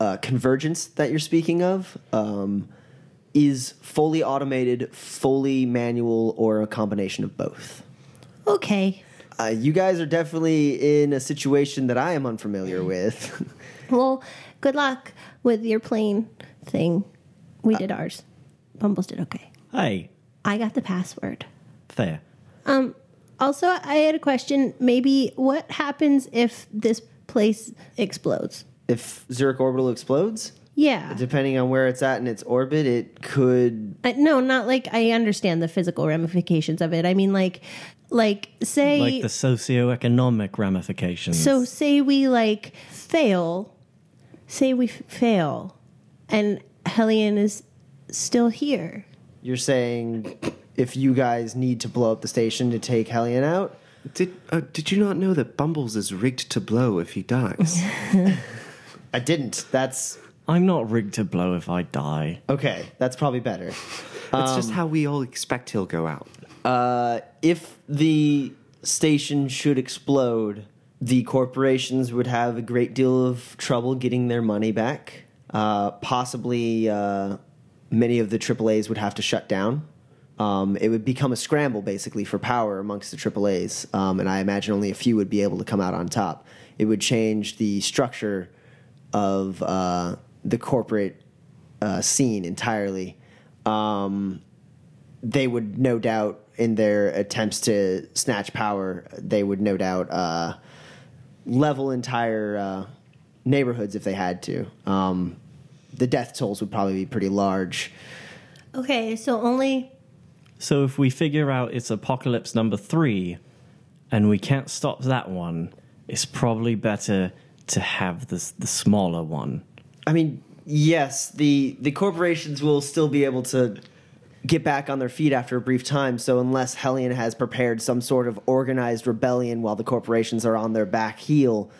uh, convergence that you're speaking of um, is fully automated, fully manual, or a combination of both. Okay? Uh, you guys are definitely in a situation that I am unfamiliar with. Well, good luck with your plane thing. We did ours. Bumbles did okay. Hey, I got the password. fair. Um. Also, I had a question. Maybe what happens if this place explodes? if Zurich Orbital explodes, Yeah. depending on where it's at in its orbit, it could Uh, no, not like I understand the physical ramifications of it. I mean, like, like say, Like the socioeconomic ramifications. so say we like fail, say we f- fail, and Hellion is still here. You're saying if you guys need to blow up the station to take Hellion out? Did uh, did you not know that Bumbles is rigged to blow if he dies? I didn't. That's I'm not rigged to blow if I die. okay. That's probably better. That's just how we all expect he'll go out. Uh, if the station should explode, the corporations would have a great deal of trouble getting their money back. Uh, possibly, uh, many of the AAAs would have to shut down. Um, it would become a scramble basically for power amongst the AAAs, um, and I imagine only a few would be able to come out on top. It would change the structure of uh, the corporate uh, scene entirely. Um, they would no doubt, in their attempts to snatch power, they would no doubt uh, level entire uh, neighborhoods if they had to. Um, the death tolls would probably be pretty large. Okay, so only So if we figure out it's apocalypse number three, and we can't stop that one, it's probably better to have this the smaller one. I mean, yes, the the corporations will still be able to get back on their feet after a brief time. So unless Hellion has prepared some sort of organized rebellion while the corporations are on their back heel,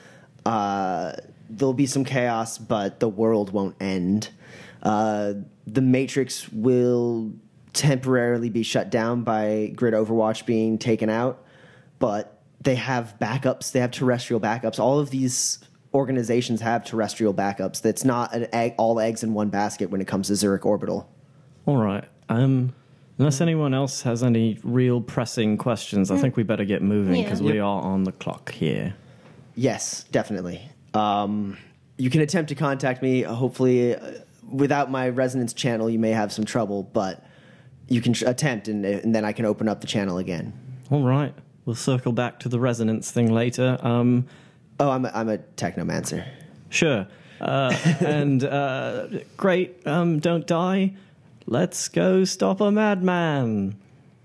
uh, there'll be some chaos, but the world won't end. Uh, the Matrix will temporarily be shut down by Grid Overwatch being taken out, but they have backups. They have terrestrial backups. All of these organizations have terrestrial backups. That's not an egg, all eggs in one basket when it comes to Zurich Orbital. All right. Um, unless anyone else has any real pressing questions, I think we better get moving Yeah. because we are on the clock here. Yes, definitely. Um, you can attempt to contact me. Hopefully, uh, without my resonance channel, you may have some trouble, but you can tr- attempt, and, and then I can open up the channel again. All right. We'll circle back to the resonance thing later. Um, Oh, I'm a, I'm a technomancer. Sure. Uh, and uh, great. Um, don't die. Let's go stop a madman.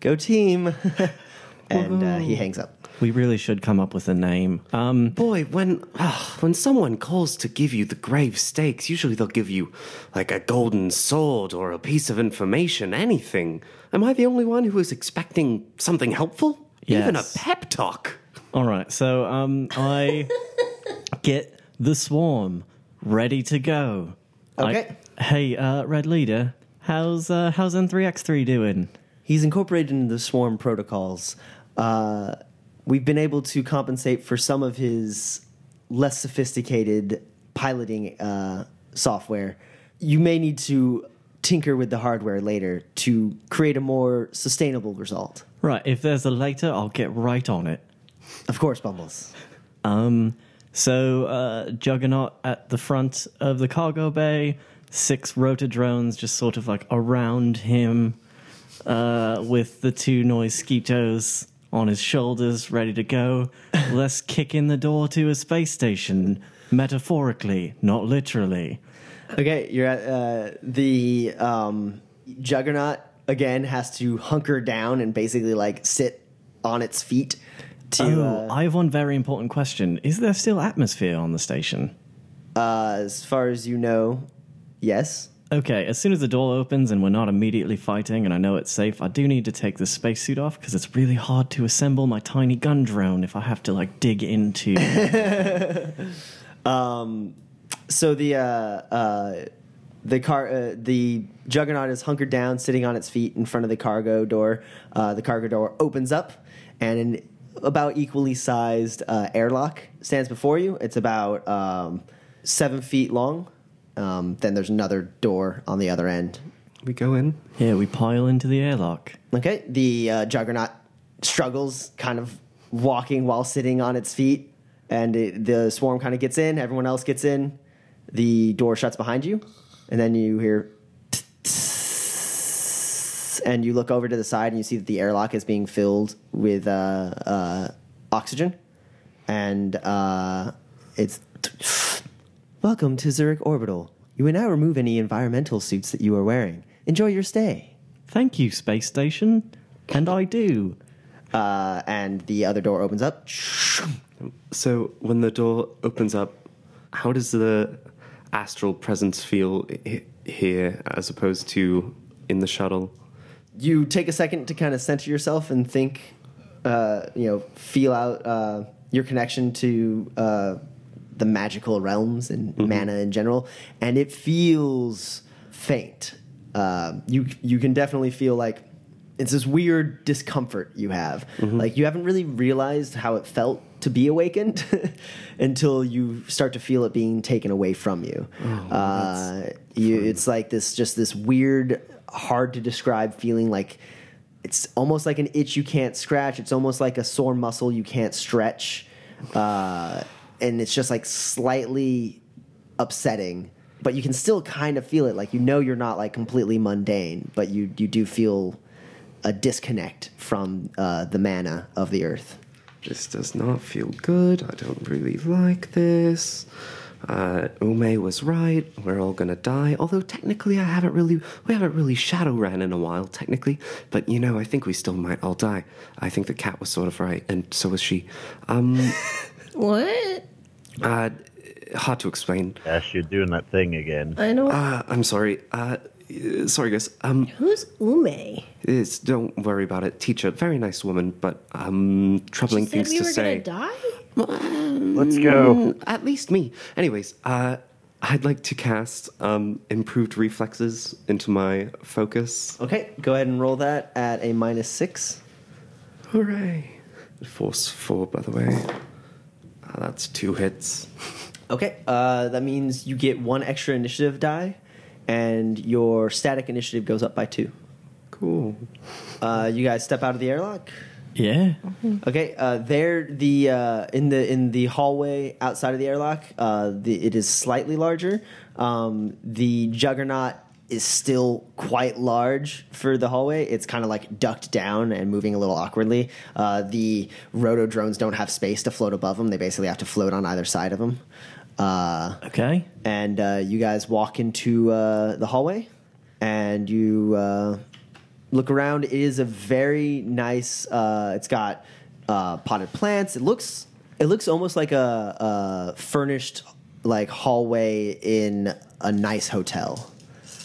Go team! and uh, he hangs up. We really should come up with a name. Um, Boy, when ah, when someone calls to give you the grave stakes, usually they'll give you like a golden sword or a piece of information, anything. Am I the only one who is expecting something helpful? Even a Yes. pep talk. All right. So um, I get the swarm ready to go. I- Okay. hey, uh, Red Leader, how's uh, how's N3X3 doing? He's incorporated into the swarm protocols. Uh, we've been able to compensate for some of his less sophisticated piloting uh, software. You may need to tinker with the hardware later to create a more sustainable result. Right. If there's a later, I'll get right on it. Of course, Bumbles. Um, so uh, Juggernaut at the front of the cargo bay, six rotor drones just sort of like around him, uh, with the two noise skeetos on his shoulders, ready to go. Let's kick in the door to a space station, metaphorically, not literally. Okay, you're at uh, the um, Juggernaut again has to hunker down and basically like sit on its feet to Oh, uh, I have one very important question. Is there still atmosphere on the station? uh, as far as you know, yes. Okay, as soon as the door opens and we're not immediately fighting and I know it's safe, I do need to take the spacesuit off because it's really hard to assemble my tiny gun drone if I have to like dig into. So the uh, uh, the car uh, the Juggernaut is hunkered down, sitting on its feet in front of the cargo door. Uh, the cargo door opens up, and an about equally sized uh, airlock stands before you. It's about um, seven feet long. Um, then there's another door on the other end. We go in. Here, we pile into the airlock. Okay, the uh, Juggernaut struggles, kind of walking while sitting on its feet, and it, the swarm kind of gets in. Everyone else gets in. The door shuts behind you, and then you hear, and you look over to the side, and you see that the airlock is being filled with uh, uh, oxygen, and uh, it's. Welcome to Zurich Orbital. You may now remove any environmental suits that you are wearing. Enjoy your stay. Thank you, space station. And I do. uh, and the other door opens up. So when the door opens up, how does the astral presence feel i- here as opposed to in the shuttle? You take a second to kind of center yourself and think, uh, you know, feel out uh, your connection to uh, the magical realms and mana in general, and it feels faint. Uh, you you can definitely feel like it's this weird discomfort you have. Like you haven't really realized how it felt to be awakened until you start to feel it being taken away from you. uh, you it's like this just this weird, hard to describe feeling like it's almost like an itch you can't scratch. It's almost like a sore muscle you can't stretch. Uh, and it's just like slightly upsetting, but you can still kind of feel it. Like you know you're not like completely mundane, but you you do feel a disconnect from uh, the mana of the earth. This does not feel good. I don't really like this. Uh, Ume was right. We're all gonna die. Although technically, I haven't really, we haven't really shadow ran in a while, technically. But you know, I think we still might all die. I think the cat was sort of right, and so was she. Um, What? uh, hard to explain. Ash, you're doing that thing again. I don't. Uh, I'm sorry. Uh, sorry, guys. Um, Who's Ume? it's, don't worry about it. Teacher, very nice woman, but um, troubling She said things we to were say. Gonna die. Let's go. Mm, At least me. Anyways, uh, I'd like to cast um, improved reflexes into my focus. Okay, go ahead and roll that at a minus six. Hooray! Force four, by the way. Uh, that's two hits. Okay, uh, that means you get one extra initiative die, and your static initiative goes up by two. Cool. Uh, you guys step out of the airlock. Yeah. Okay, uh, there the uh, in the in the hallway outside of the airlock, uh, the, it is slightly larger. Um, the juggernaut is still quite large for the hallway. It's kind of like ducked down and moving a little awkwardly. Uh, the roto drones don't have space to float above them; they basically have to float on either side of them. Uh, Okay. and uh, you guys walk into uh, the hallway and you uh, look around it is a very nice uh, it's got uh, potted plants. It looks it looks almost like a, a furnished like hallway in a nice hotel.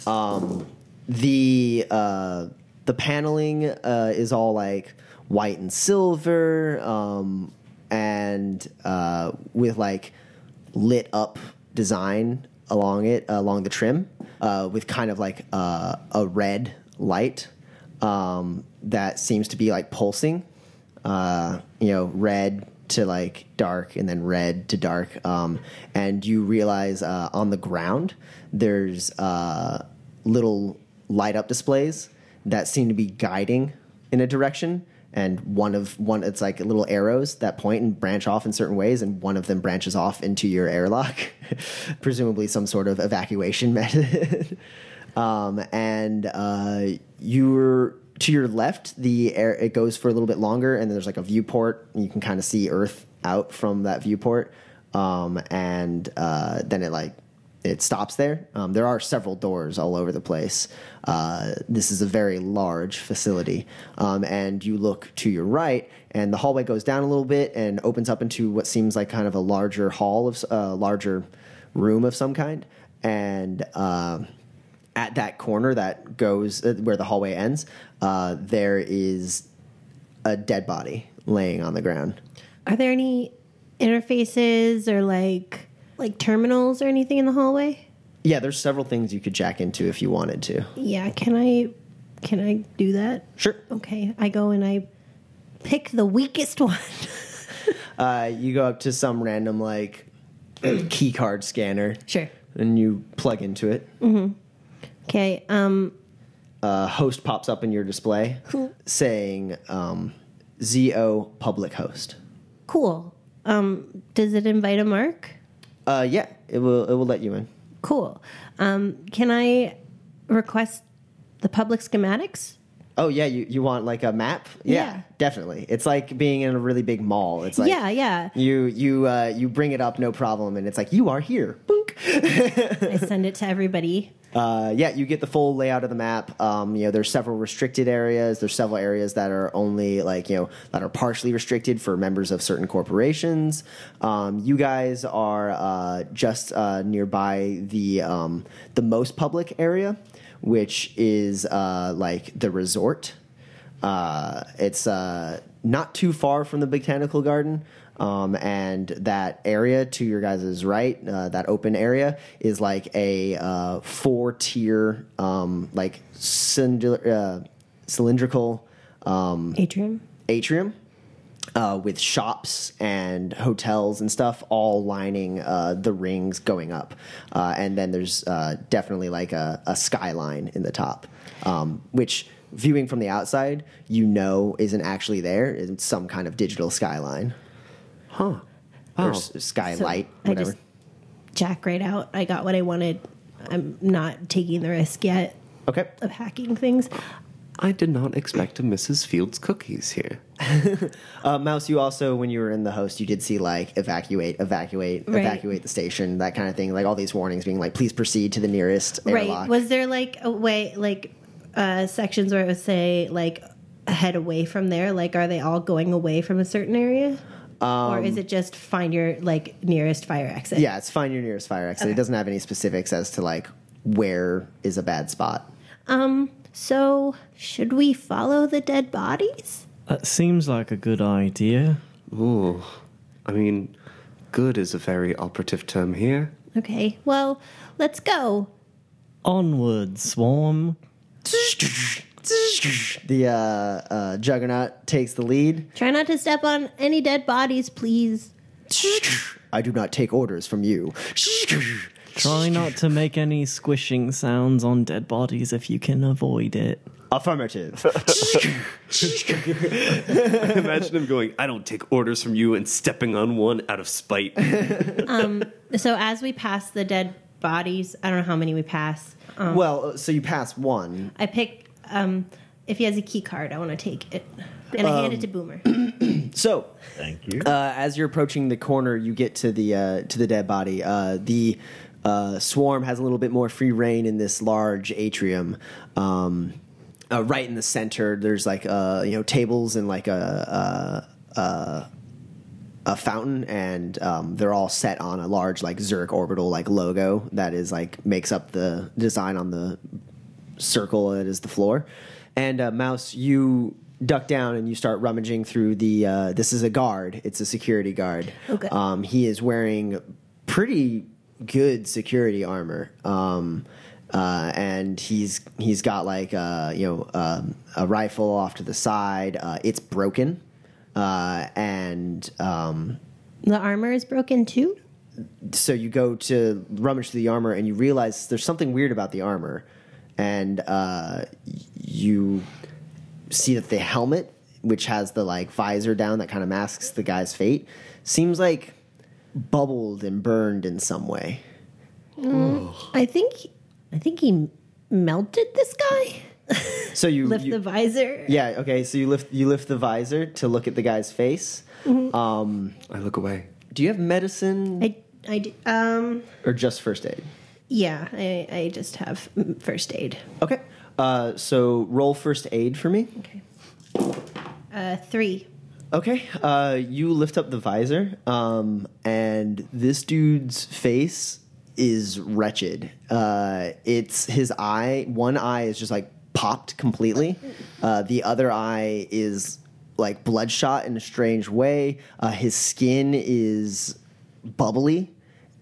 Um, the uh, the paneling uh, is all like white and silver um, and uh, with like lit up design along it along the trim uh, with kind of like uh, a red light um, that seems to be like pulsing. Uh, you know red to like dark and then red to dark. Um, and you realize uh, on the ground there's uh, little light up displays that seem to be guiding in a direction. And one of one it's like little arrows that point and branch off in certain ways and one of them branches off into your airlock. Presumably some sort of evacuation method. Um, and uh, you're to your left the air it goes for a little bit longer and then there's like a viewport and you can kind of see earth out from that viewport um, and uh, then it like it stops there. Um, there are several doors all over the place. Uh, this is a very large facility. Um, and you look to your right, and the hallway goes down a little bit and opens up into what seems like kind of a larger hall of a uh, larger room of some kind. And uh, at that corner that goes uh, where the hallway ends, uh, there is a dead body laying on the ground. Are there any interfaces or like like terminals or anything in the hallway? Yeah, there's several things you could jack into if you wanted to. Yeah, can I can I do that? Sure. Okay, I go and I pick the weakest one. Uh, you go up to some random like key card scanner sure. and you plug into it. Okay, um A host pops up in your display saying um, ZO public host. cool. Um does it invite a mark? Uh, yeah, it will it will let you in. Cool. Um can I request the public schematics? Oh yeah, you, you want like a map? Yeah, Yeah. definitely. It's like being in a really big mall. It's like yeah, yeah. You you uh, you bring it up no problem, and it's like you are here. Boink. I send it to everybody. Uh, yeah, you get the full layout of the map. Um, you know, there's several restricted areas. There's several areas that are only like you know that are partially restricted for members of certain corporations. Um, you guys are uh, just uh, nearby the um, the most public area, which is uh, like the resort. Uh, it's uh, not too far from the botanical garden. Um, and that area to your guys' right, uh, that open area, is like a uh, four tier, um, like uh, cylindrical um, Atrium. atrium uh, with shops and hotels and stuff all lining uh, the rings going up. Uh, and then there's uh, definitely like a, a skyline in the top, um, which viewing from the outside, you know isn't actually there. It's some kind of digital skyline Huh. or Oh. s- skylight, I whatever. just jack right out. I got what I wanted. I'm not taking the risk yet okay. of hacking things. I did not expect a Mrs. Fields cookies here. Uh, Mouse, you also, when you were in the host, you did see like evacuate, evacuate, Right. evacuate the station, that kind of thing. Like all these warnings being like, please proceed to the nearest Right. airlock. Was there like a way, like uh, sections where it would say like head away from there? Like, are they all going away from a certain area? Or is it just find your like nearest fire exit? yeah, it's find your nearest fire exit. It doesn't have any specifics as to like where is a bad spot. Um. So should we follow the dead bodies? That seems like a good idea. Ooh. I mean, good is a very operative term here. Okay. Well, let's go. Onward, swarm. The uh, uh, Juggernaut takes the lead. Try not to step on any dead bodies, please. I do not take orders from you. Try not to make any squishing sounds on dead bodies if you can avoid it. Affirmative. Imagine him going, I don't take orders from you, and stepping on one out of spite. So as we pass the dead bodies, I don't know how many we pass. Um, well, so you pass one. I pick. Um, if he has a key card, I want to take it, and I hand it to Boomer. So Thank you. uh, as you're approaching the corner, you get to the uh, to the dead body. Uh, the uh, swarm has a little bit more free reign in this large atrium. Um, uh, right in the center, there's like uh, you know tables and like a. a, a a fountain and um, they're all set on a large like Zurich orbital like logo that is like makes up the design on the circle that is the floor. And uh, Mouse, you duck down and you start rummaging through the. Uh, this is a guard. It's a security guard. Okay. Um, he is wearing pretty good security armor. Um, uh, and he's he's got like uh, you know um, a rifle off to the side. Uh, it's broken, uh, and um, The armor is broken too. so you go to rummage through the armor and you realize there's something weird about the armor and uh, you see that the helmet which has the like visor down that kind of masks the guy's fate seems like bubbled and burned in some way I think. I think he melted this guy. so you, Lift you- the visor. yeah okay so you lift you lift the visor to look at the guy's face um, I look away. do you have medicine I. I d- um. or just first aid Yeah. I. I just have first aid. okay uh, so roll first aid for me Okay. Uh, three. Okay, uh, you lift up the visor, um, and this dude's face is wretched. Uh, it's his eye. One eye is just like popped completely. Uh, the other eye is like bloodshot in a strange way. Uh, his skin is bubbly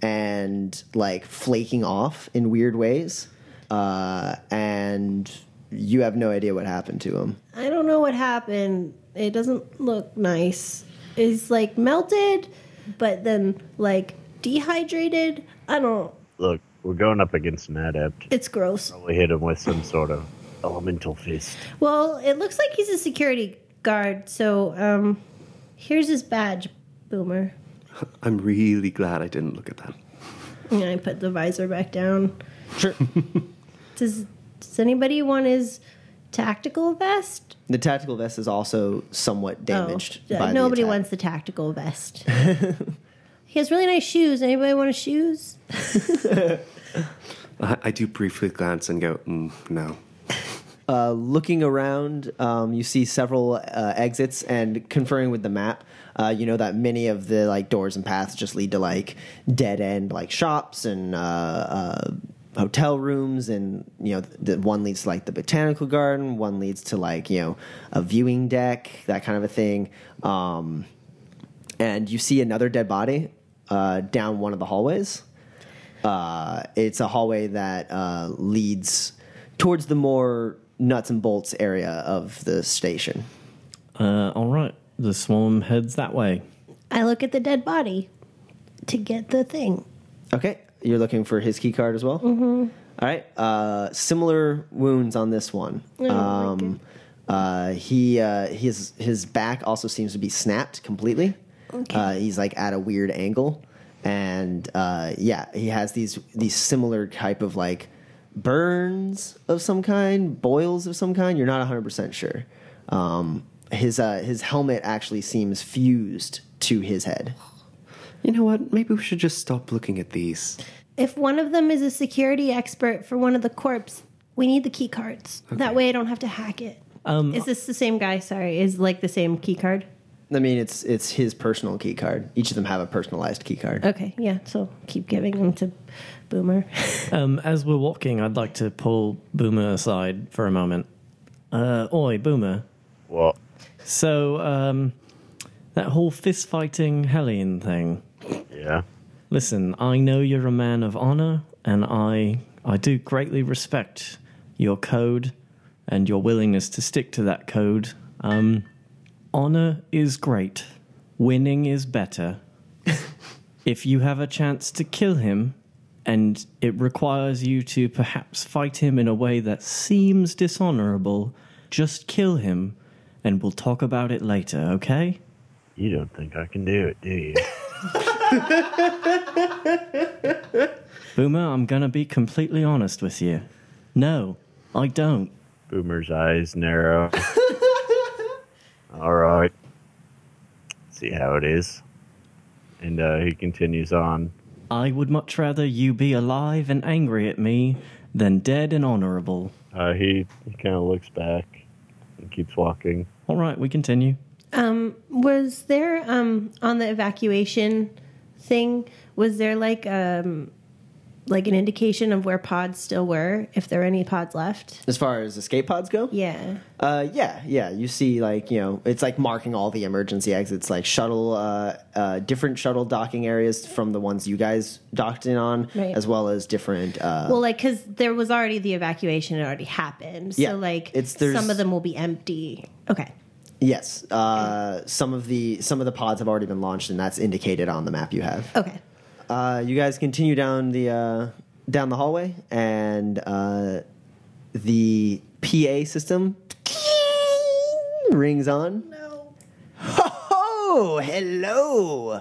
and like flaking off in weird ways. Uh, and you have no idea what happened to him. I don't know what happened. It doesn't look nice. It's like melted, but then like dehydrated. I don't. Look, we're going up against an adept. It's gross. We hit him with some sort of elemental fist. Well, it looks like he's a security guard. So, um, here's his badge, Boomer. I'm really glad I didn't look at that. And I put the visor back down. Sure. Does Does anybody want his tactical vest? The tactical vest is also somewhat damaged. Oh, by nobody attack. wants the tactical vest. he has really nice shoes. Anybody want his shoes? I, I do briefly glance and go, mm, no. Uh, looking around, um, you see several uh, exits, and conferring with the map, uh, you know that many of the like doors and paths just lead to like dead end like shops and uh, uh, hotel rooms, and you know the one leads to like the botanical garden, one leads to like you know a viewing deck, that kind of a thing. Um, and you see another dead body uh, down one of the hallways. Uh, it's a hallway that uh, leads towards the more nuts and bolts area of the station. Uh, all right. The swarm heads that way. I look at the dead body to get the thing. Okay, you're looking for his key card as well. Mm-hmm. All right, uh, similar wounds on this one. um, uh, he uh, his his back also seems to be snapped completely. Uh, he's like at a weird angle, and uh, yeah, he has these these similar type of like burns of some kind, boils of some kind. You're not 100 percent sure. Um, his uh, his helmet actually seems fused to his head. You know what? Maybe we should just stop looking at these. If one of them is a security expert for one of the corps, we need the key cards. That way I don't have to hack it. Um, Is this the same guy? Sorry, is like the same key card? I mean, it's it's his personal key card. Each of them have a personalized key card. Okay, yeah, so keep giving them to Boomer. Um, as we're walking, I'd like to pull Boomer aside for a moment. Uh, oi, Boomer. What? So, um, that whole fist fighting Hellion thing. Yeah. Listen, I know you're a man of honor, and I I do greatly respect your code and your willingness to stick to that code. Um, honor is great. Winning is better. if you have a chance to kill him, and it requires you to perhaps fight him in a way that seems dishonorable, just kill him, and we'll talk about it later, okay? You don't think I can do it, do you? Boomer, I'm gonna be completely honest with you. No, I don't. Boomer's eyes narrow. All right. See how it is. And uh, he continues on. I would much rather you be alive and angry at me than dead and honorable. Uh, he he kind of looks back and keeps walking. All right, we continue. Um, was there um on the evacuation thing? Was there like um like an indication of where pods still were, if there are any pods left? As far as escape pods go, Yeah. uh, yeah, yeah. You see, like you know, it's like marking all the emergency exits, like shuttle, uh, uh, different shuttle docking areas from the ones you guys docked in on, Right. as well as different. Uh, Well, like because there was already the evacuation; it already happened. Yeah, So, like, it's- some of them will be empty. Okay. yes, uh, some of the some of the pods have already been launched, and that's indicated on the map you have. Okay. Uh, you guys continue down the uh, down the hallway, and uh, the PA system rings on. No. Oh, hello!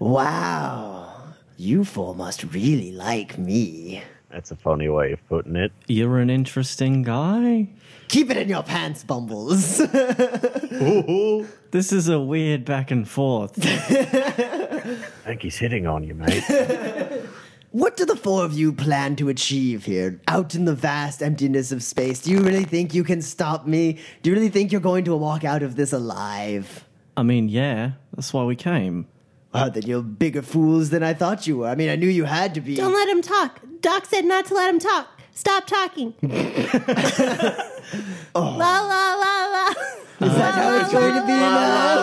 Wow, you four must really like me. That's a funny way of putting it. You're an interesting guy. Keep it in your pants, Bumbles. This is a weird back and forth. I think he's hitting on you, mate. what do the four of you plan to achieve here, out in the vast emptiness of space? Do you really think you can stop me? Do you really think you're going to walk out of this alive? I mean, yeah, that's why we came. Well, then you're bigger fools than I thought you were. I mean, I knew you had to be. Don't let him talk. Doc said not to let him talk. Stop talking. La la la la. Is that how it's going to be now?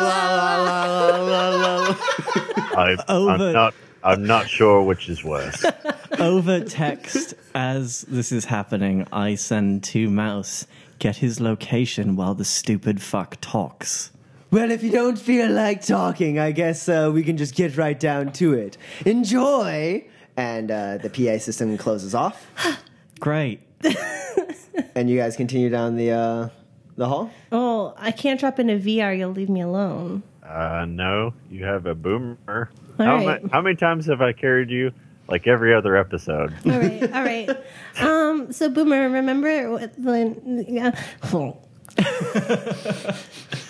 I, Over. I'm not. I'm not sure which is worse. Over text, as this is happening, I send to Mouse, get his location while the stupid fuck talks. Well, if you don't feel like talking, I guess uh, we can just get right down to it. Enjoy! And uh, the PA system closes off, Great. and you guys continue down the uh, the hall. Oh, I can't drop into VR. You'll leave me alone. Uh, no, you have a boomer. All how, right. ma- how many times have I carried you? Like every other episode. All right, all right. Um, so Boomer, remember what- when? Yeah.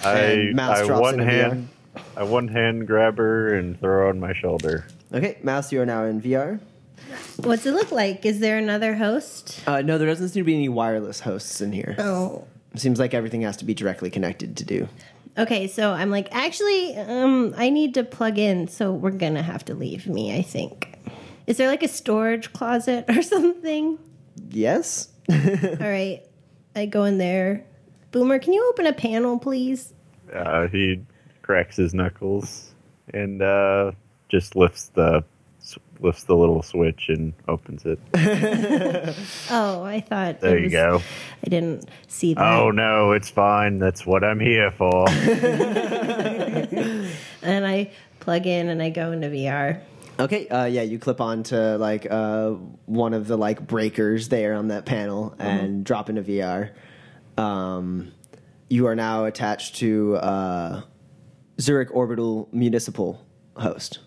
I, And I drops one into VR. hand, I one hand grab her and throw her on my shoulder. Okay, Mouse, you are now in VR. What's it look like? Is there another host? Uh, no, there doesn't seem to be any wireless hosts in here. Oh. Seems like everything has to be directly connected to do. Okay, so I'm like, actually, um, I need to plug in, so we're gonna have to leave me. I think. Is there like a storage closet or something? Yes? All right, I go in there. Boomer, can you open a panel, please? Uh, he cracks his knuckles and uh, just lifts the lifts the little switch and opens it. Oh, I thought. There it you was- go. I didn't see that. Oh no, it's fine. That's what I'm here for. And I plug in and I go into VR. Okay, uh, yeah, you clip onto like uh, one of the like breakers there on that panel and drop into VR. Um, you are now attached to uh, Zurich Orbital Municipal Host.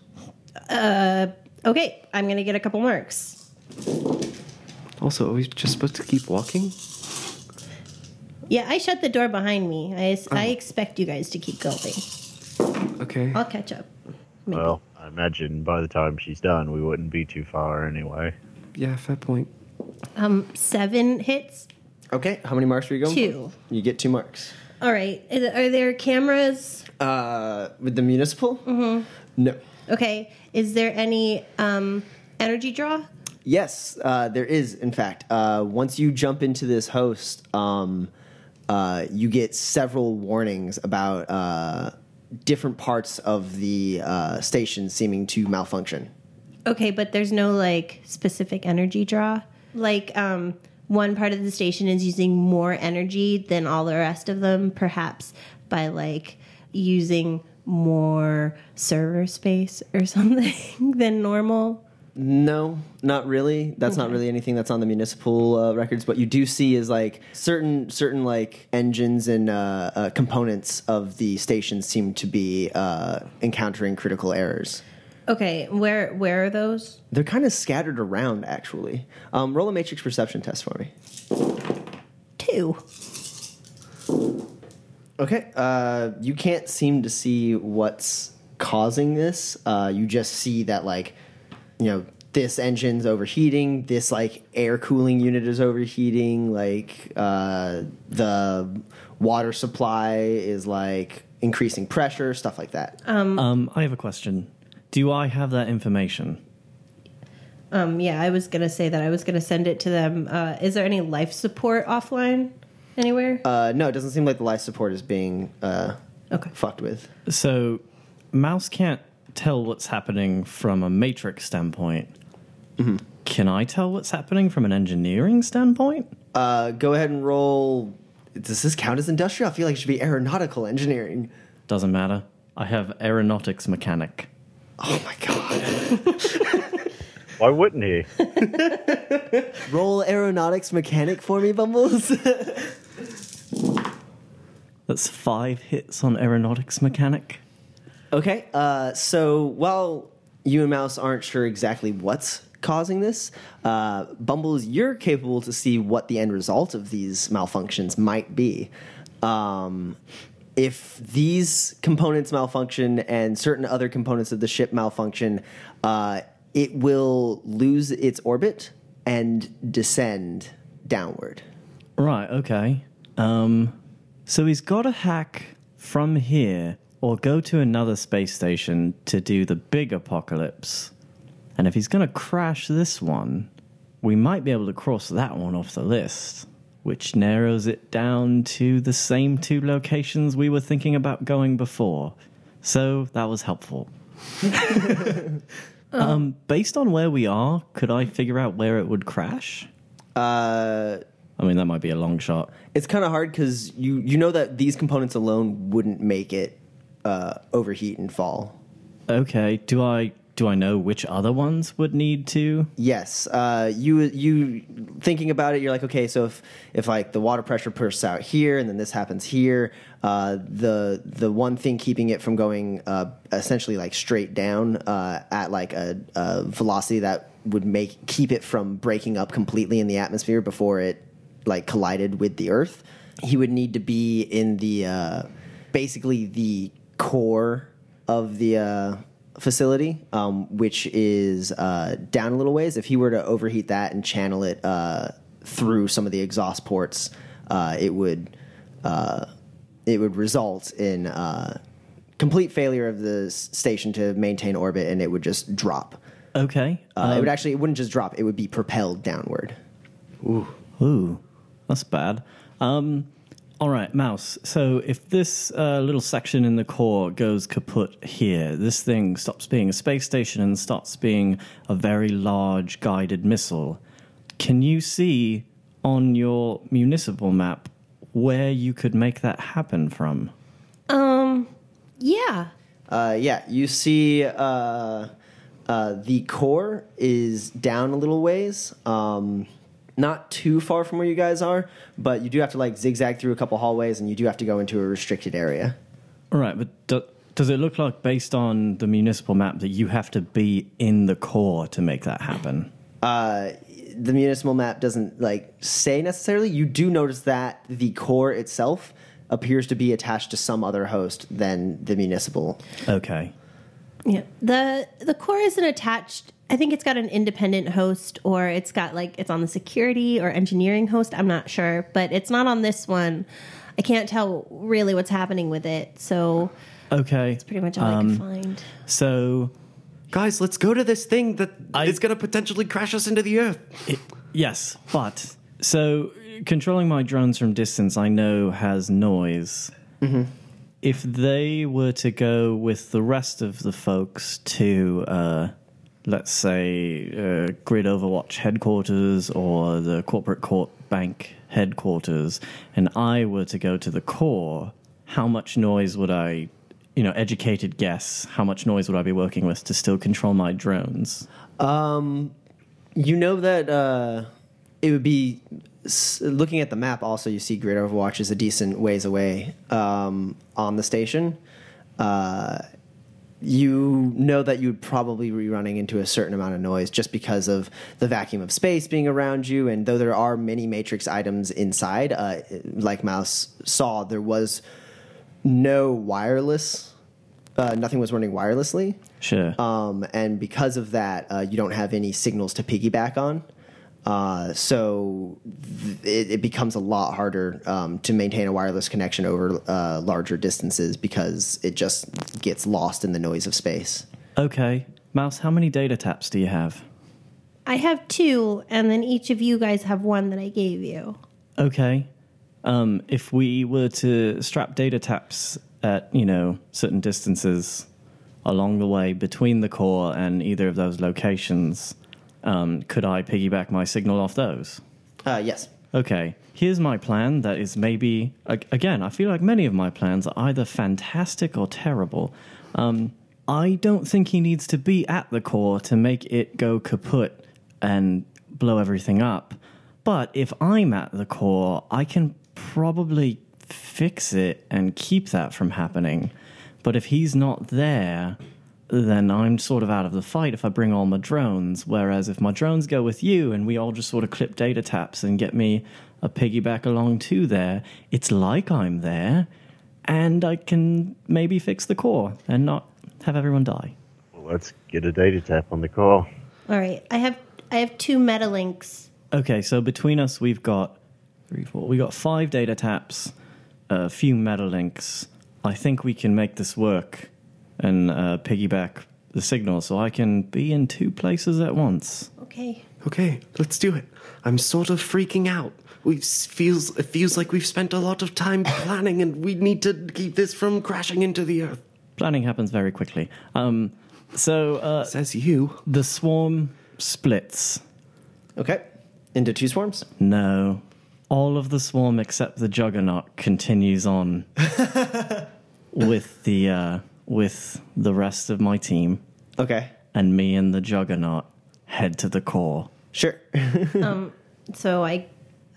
Okay, I'm gonna get a couple marks. Also, are we just supposed to keep walking? Yeah, I shut the door behind me. I, I expect you guys to keep going. Okay. I'll catch up. Maybe. well, I imagine by the time she's done, we wouldn't be too far anyway. Yeah, fair point. Um, seven hits. Okay, how many marks are you going? Two. For? You get two marks. All right. Is- Are there cameras? Uh, with the municipal? Mm-hmm. No. Okay. Is there any um, energy draw? Yes, uh, there is. In fact, uh, once you jump into this host, um, uh, you get several warnings about uh, different parts of the uh, station seeming to malfunction. Okay, but there's no like specific energy draw. Like um, one part of the station is using more energy than all the rest of them, perhaps by like using more server space or something than normal. No, not really. That's not really anything that's on the municipal uh, records. What you do see is like certain certain like engines and uh, uh, components of the station seem to be uh, encountering critical errors. Okay, where where are those? They're kind of scattered around, actually. Um, roll a matrix perception test for me. Two. Okay. Uh, you can't seem to see what's causing this. Uh, you just see that, like, you know, this engine's overheating. This like air cooling unit is overheating. Like, uh, the water supply is like increasing pressure. Stuff like that. Um, I have a question. Do I have that information? Um, yeah, I was gonna say that I was gonna send it to them. Uh, is there any life support offline anywhere? Uh, no, it doesn't seem like the life support is being uh, okay. fucked with. So, Mouse can't tell what's happening from a matrix standpoint. Can I tell what's happening from an engineering standpoint? Uh, go ahead and roll. Does this count as industrial? I feel like it should be aeronautical engineering. Doesn't matter. I have aeronautics mechanic. Oh my god. Why wouldn't he? Roll aeronautics mechanic for me, Bumbles. That's five hits on aeronautics mechanic. okay, uh, so while you and Mouse aren't sure exactly what's causing this, uh, Bumbles, you're capable to see what the end result of these malfunctions might be. Um, if these components malfunction and certain other components of the ship malfunction, uh, it will lose its orbit and descend downward. Right, okay. Um, so he's got to hack from here or go to another space station to do the big apocalypse. And if he's going to crash this one, we might be able to cross that one off the list, which narrows it down to the same two locations we were thinking about going before. So that was helpful. um, based on where we are, could I figure out where it would crash? Uh, I mean, that might be a long shot. it's kind of hard because you you know that these components alone wouldn't make it uh, overheat and fall. Okay. Do I do I know which other ones would need to? Yes, uh, you you thinking about it, you're like, okay, so if if like the water pressure pushes out here and then this happens here, uh, the the one thing keeping it from going uh, essentially like straight down uh, at like a, a velocity that would make keep it from breaking up completely in the atmosphere before it like collided with the Earth, he would need to be in the uh, basically the core of the uh, facility, um, which is uh, down a little ways. If he were to overheat that and channel it uh, through some of the exhaust ports, uh, it would uh, it would result in uh, complete failure of the station to maintain orbit, and it would just drop. Okay. Uh, it Um, would actually it wouldn't just drop; it would be propelled downward. Ooh, that's bad. Um, All right, Mouse. So if this uh, little section in the core goes kaput here, this thing stops being a space station and starts being a very large guided missile. Can you see on your municipal map where you could make that happen from? Um, yeah. Uh, yeah, you see uh, uh, the core is down a little ways. Um, not too far from where you guys are, but you do have to like zigzag through a couple hallways and you do have to go into a restricted area. All right, but do, does it look like, based on the municipal map, that you have to be in the core to make that happen? Uh, the municipal map doesn't like say necessarily. You do notice that the core itself appears to be attached to some other host than the municipal. Okay. Yeah. The the core isn't attached. I think it's got an independent host or it's got like it's on the security or engineering host. I'm not sure, but it's not on this one. I can't tell really what's happening with it. So Okay. it's pretty much all I Um, can find. So, Guys, let's go to this thing that I- is going to potentially crash us into the earth. it, yes, but so controlling my drones from distance, I know has noise. If they were to go with the rest of the folks to, uh, let's say, uh, Grid Overwatch headquarters or the Corporate Court Bank headquarters, and I were to go to the core, how much noise would I, you know, educated guess, how much noise would I be working with to still control my drones? Um, you know that uh, it would be looking at the map. Also, you see Grid Overwatch is a decent ways away um, on the station. Uh, you know that you would probably be running into a certain amount of noise just because of the vacuum of space being around you. And though there are many Matrix items inside, uh, like Mouse saw, there was no wireless. Uh, nothing was running wirelessly. Sure. Um, and because of that, uh, you don't have any signals to piggyback on. Uh, so th- it, it becomes a lot harder um, to maintain a wireless connection over uh, larger distances because it just gets lost in the noise of space. Okay. Mouse, how many data taps do you have? I have two, and then each of you guys have one that I gave you. Okay. Um, if we were to strap data taps at, you know, certain distances along the way between the core and either of those locations, um, could I piggyback my signal off those? Uh, yes. Okay, here's my plan that is maybe, again, I feel like many of my plans are either fantastic or terrible. Um, I don't think he needs to be at the core to make it go kaput and blow everything up. But if I'm at the core, I can probably fix it and keep that from happening. But if he's not there, then I'm sort of out of the fight if I bring all my drones. Whereas if my drones go with you and we all just sort of clip data taps and get me a piggyback along too there, it's like I'm there and I can maybe fix the core and not have everyone die. Well, let's get a data tap on the call. All right. I have I have two meta links. Okay, so between us, we've got three, four, we got five data taps, a few meta links. I think we can make this work and uh, piggyback the signal so I can be in two places at once. Okay. Okay, let's do it. I'm sort of freaking out. We feels it feels like we've spent a lot of time planning, and we need to keep this from crashing into the earth. Planning happens very quickly. Um, so uh, Says you. the swarm splits. Okay. Into two swarms? No. All of the swarm except the juggernaut continues on with the uh, with the rest of my team, Okay. and me and the juggernaut head to the core. Sure. Um so I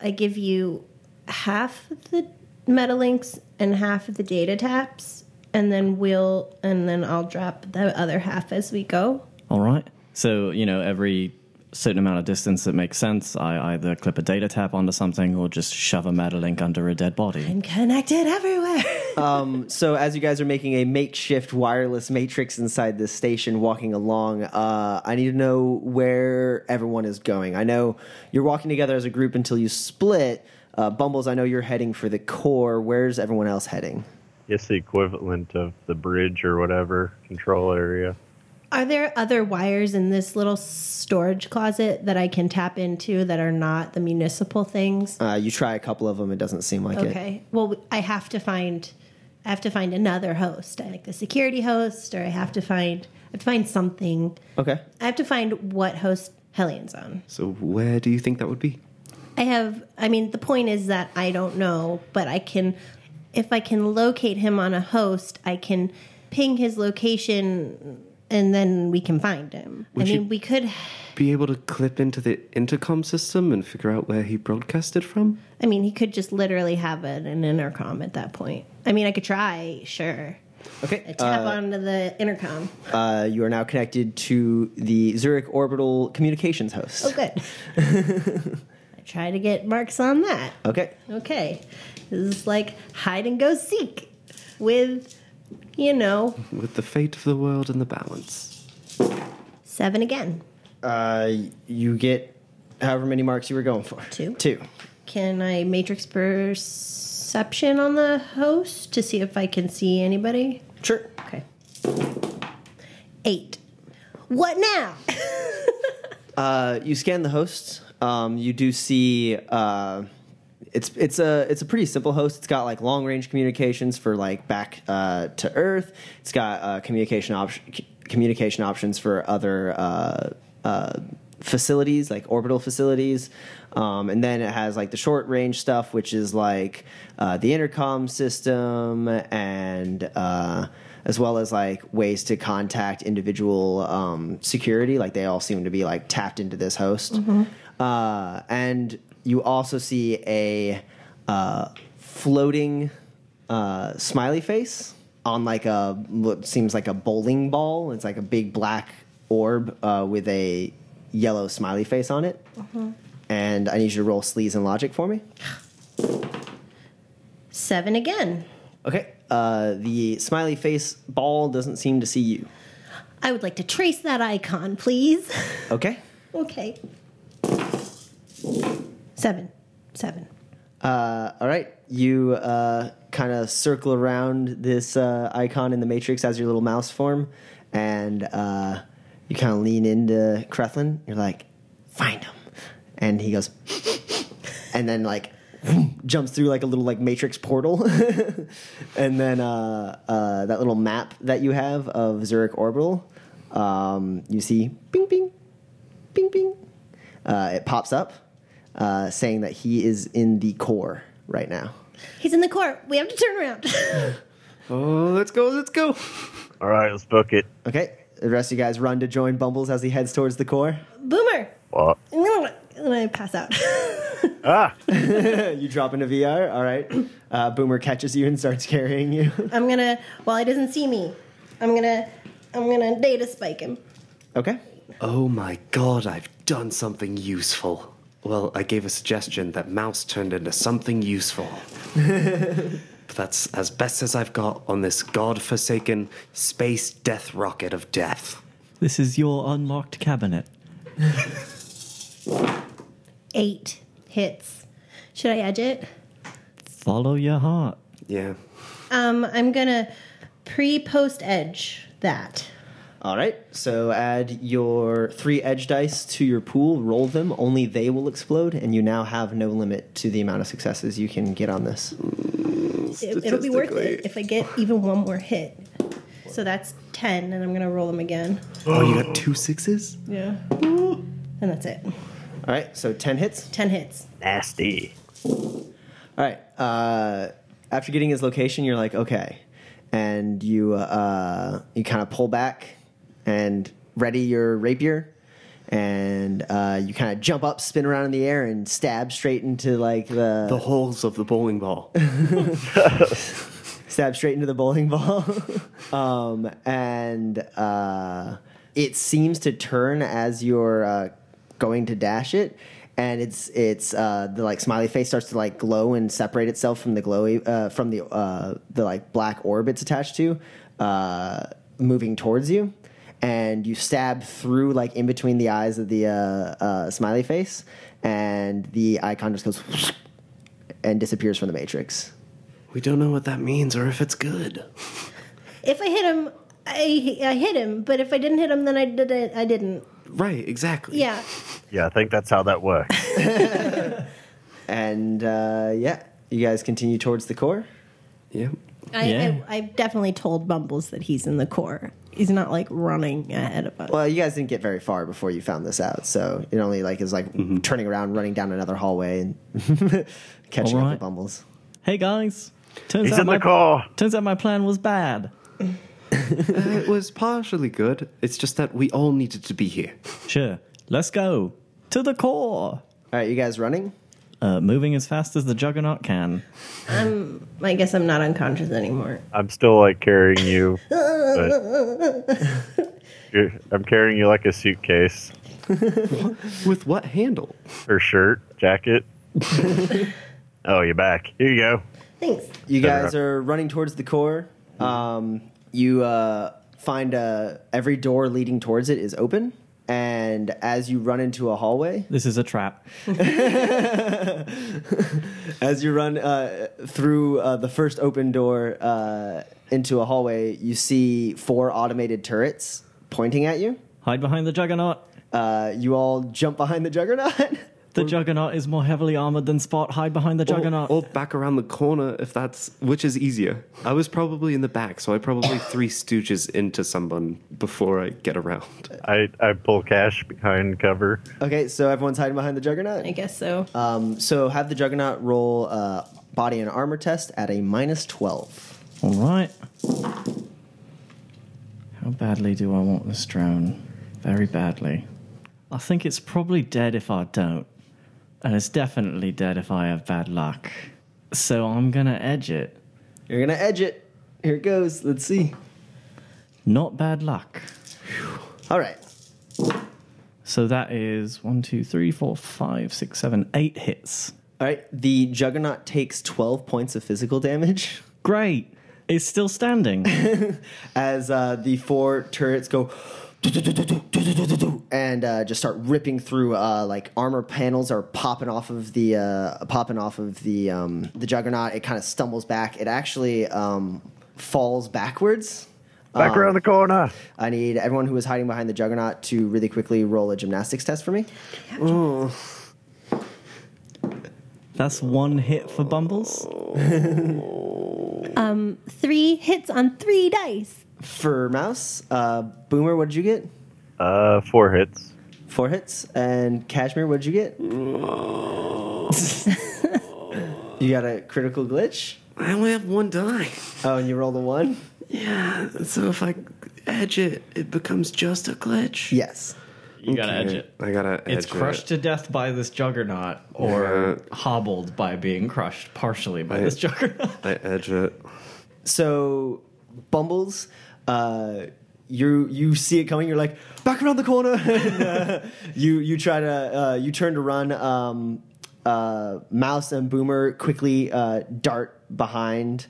I give you half of the meta links and half of the data taps, and then we'll and then I'll drop the other half as we go. All right. So you know every certain amount of distance that makes sense, I either clip a data tap onto something or just shove a metalink under a dead body. I'm connected everywhere. so as you guys are making a makeshift wireless matrix inside this station walking along uh, i need to know where everyone is going i know you're walking together as a group until you split uh, bumbles i know you're heading for the core where's everyone else heading It's the equivalent of the bridge or whatever control area. Are there other wires in this little storage closet that I can tap into that are not the municipal things? Uh, you try a couple of them. It doesn't seem like it. Okay. Well, I have to find. I have to find another host, like the security host, or I have to find. I have to find something. Okay. I have to find what host Hellions on. So where do you think that would be? I have. I mean, the point is that I don't know, but I can. If I can locate him on a host, I can ping his location, and then we can find him. Would I you- mean, we could. Be able to clip into the intercom system and figure out where he broadcasted from? I mean, he could just literally have it an intercom at that point. I mean, I could try, sure. Okay. I tap onto the intercom. Uh, you are now connected to the Zurich Orbital Communications host. Oh, good. I try to get marks on that. Okay. Okay. This is like hide and go seek with, you know, With the fate of the world in the balance. seven again. Uh, you get however many marks you were going for. Two. Two. Can I matrix perception on the host to see if I can see anybody? Sure. Okay. Eight. What now? Uh, you scan the host. Um, you do see uh, it's it's a it's a pretty simple host. It's got like long range communications for like back uh, to Earth. It's got uh, communication option communication options for other uh, uh, facilities like orbital facilities. Um, and then it has like the short range stuff, which is like uh, the intercom system and uh, as well as like ways to contact individual um, security. Like they all seem to be like tapped into this host. Uh, and you also see a uh, floating uh, smiley face on like a what seems like a bowling ball. It's like a big black orb uh, with a yellow smiley face on it. And I need you to roll sleaze and logic for me. Seven again. Okay. Uh, the smiley face ball doesn't seem to see you. I would like to trace that icon, please. Okay. okay. Seven. Seven. Uh, all right. You uh, kind of circle around this uh, icon in the matrix as your little mouse form, and uh, you kind of lean into Krethlin. You're like, find him. And he goes, and then like jumps through like a little like matrix portal. and then uh, uh, that little map that you have of Zurich Orbital, um, you see bing, bing, bing, bing. Uh, it pops up uh, saying that he is in the core right now. He's in the core. We have to turn around. Oh, let's go, let's go. All right, let's book it. Okay, the rest of you guys run to join Bumbles as he heads towards the core. Boomer. What? And I pass out. Ah, you drop into VR. All right. Uh, Boomer catches you and starts carrying you. I'm gonna while he doesn't see me, I'm gonna I'm gonna data spike him. okay. Oh my god, I've done something useful. Well, I gave a suggestion that Mouse turned into something useful. but that's as best as I've got on this god-forsaken space death rocket of death. This is your unlocked cabinet. Eight hits. Should I edge it? Follow your heart. Yeah. Um, I'm gonna pre-post edge that. All right. So add your three edge dice to your pool. Roll them. Only they will explode, and you now have no limit to the amount of successes you can get on this. It, it'll be worth it if I get even one more hit. So that's ten, and I'm gonna roll them again. Oh, you got two sixes? Yeah. And that's it. All right. So ten hits. Ten hits. nasty. All right. Uh, after getting his location, you're like, okay, and you uh, you kind of pull back and ready your rapier, and uh, you kind of jump up, spin around in the air, and stab straight into like the, The holes of the bowling ball. stab straight into the bowling ball, um, and uh, it seems to turn as you're uh, going to dash it. And it's it's uh, the like smiley face starts to like glow and separate itself from the glowy uh, from the uh, the like black orb it's attached to, uh, moving towards you, and you stab through like in between the eyes of the uh, uh, smiley face, and the icon just goes and disappears from the matrix. We don't know what that means or if it's good. If I hit him, I I hit him, but if I didn't hit him, then I did it. I didn't. Right, exactly. Yeah. Yeah, I think that's how that works. And uh, yeah, you guys continue towards the core. Yeah. I, Yeah. I I've definitely told Bumbles that he's in the core. He's not like running ahead of us. Well, you guys didn't get very far before you found this out, so it only like is like mm-hmm. turning around, running down another hallway, and catching up Alright. with Bumbles. Hey guys, turns He's out in my the core. turns out my plan was bad. Uh, it was partially good. It's just that we all needed to be here. Sure, let's go to the core. All right, you guys running? Uh, moving as fast as the juggernaut can. I guess I'm not unconscious anymore. I'm still like carrying you. You're- I'm carrying you like a suitcase With what handle? Her shirt, jacket. oh, you're back. Here you go. Thanks. You guys are running towards the core. Um, you uh, find uh, every door leading towards it is open, and as you run into a hallway, This is a trap. as you run uh, through uh, the first open door uh, into a hallway, you see four automated turrets pointing at you. Hide behind the juggernaut. Uh, you all jump behind the juggernaut. The juggernaut is more heavily armored than Spot. Hide behind the juggernaut. Or, or back around the corner if that's which is easier. I was probably in the back, so I probably three stooges into someone before I get around. I, I pull cash behind cover. okay, so everyone's hiding behind the juggernaut. I guess so. Um, so have the juggernaut roll uh, body and armor test at a minus twelve. All right. How badly do I want this drone? Very badly. I think it's probably dead if I don't. And it's definitely dead if I have bad luck. So I'm gonna edge it. You're gonna edge it. Here it goes. Let's see. Not bad luck. All right. So that is one, two, three, four, five, six, seven, eight hits. All right. The juggernaut takes twelve points of physical damage Great. It's still standing. as uh, the four turrets go. And uh, just start ripping through. Uh, like armor panels are popping off of the uh, popping off of the um, the juggernaut. It kind of stumbles back. It actually um, falls backwards. Back around the corner. I need everyone who is hiding behind the juggernaut to really quickly roll a gymnastics test for me. That's one hit for Bumbles. um, Three hits on three dice. For Mouse, uh, Boomer, what did you get? Uh, four hits. Four hits. And Kashmir, what did you get? you got a critical glitch? I only have one die. Oh, and you rolled a one? Yeah, so if I edge it, it becomes just a glitch. Yes. You gotta edge it. I gotta edge It's crushed it. to death by this juggernaut, or hobbled by being crushed partially by this juggernaut. I edge it. So, Bumbles, uh, you you see it coming. You're like back around the corner. and, uh, you you try to uh, you turn to run. Um, uh, Mouse and Boomer quickly uh, dart behind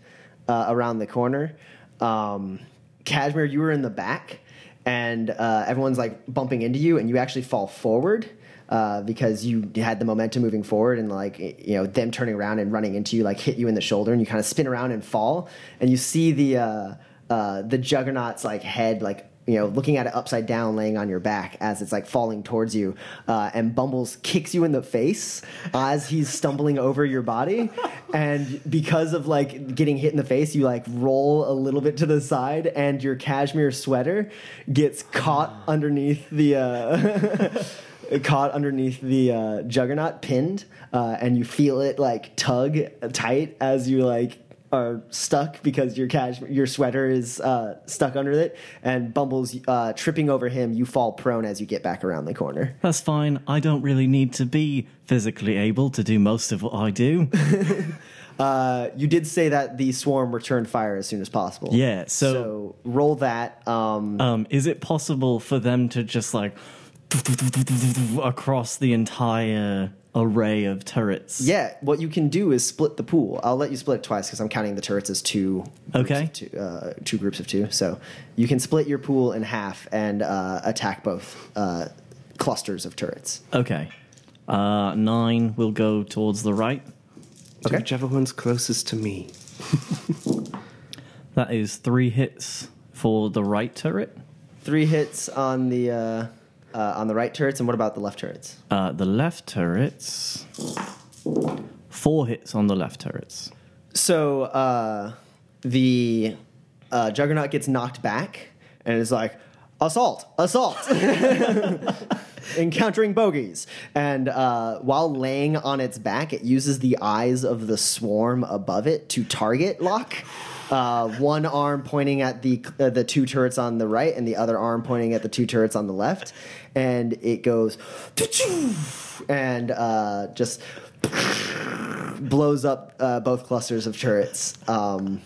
uh, around the corner. Um, Kashmir, you were in the back, and everyone's like bumping into you, and you actually fall forward. Uh, because you had the momentum moving forward and like you know them turning around and running into you like hit you in the shoulder and you kind of spin around and fall and you see the uh, uh, the juggernaut's like head like you know looking at it upside down laying on your back as it's like falling towards you uh, and bumbles kicks you in the face as he's stumbling over your body. And because of like getting hit in the face you like roll a little bit to the side and your cashmere sweater gets caught underneath the uh, caught underneath the uh, juggernaut pinned uh, and you feel it like tug tight as you like are stuck because your cash your sweater is uh, stuck under it and bumbles uh, tripping over him you fall prone as you get back around the corner That's fine. I don't really need to be physically able to do most of what I do. uh, you did say that the swarm returned fire as soon as possible Yeah, so- so roll that um, Um, is it possible for them to just like across the entire array of turrets? yeah what you can do is split the pool i'll let you split it twice because i'm counting the turrets as two Okay. of two, uh, two groups of two so you can split your pool in half and uh, attack both uh, clusters of turrets Okay. Uh, nine will go towards the right. Okay. Whichever one's closest to me. That is three hits for the right turret. Three hits on the uh, on the right turrets, and what about the left turrets? Uh, the left turrets. Four hits on the left turrets. So uh, the uh, Juggernaut gets knocked back and is like, assault, assault, encountering bogeys. And uh, while laying on its back, it uses the eyes of the swarm above it to target lock. Uh, one arm pointing at the uh, the two turrets on the right, and the other arm pointing at the two turrets on the left, and it goes, and uh, just blows up uh, both clusters of turrets. Um,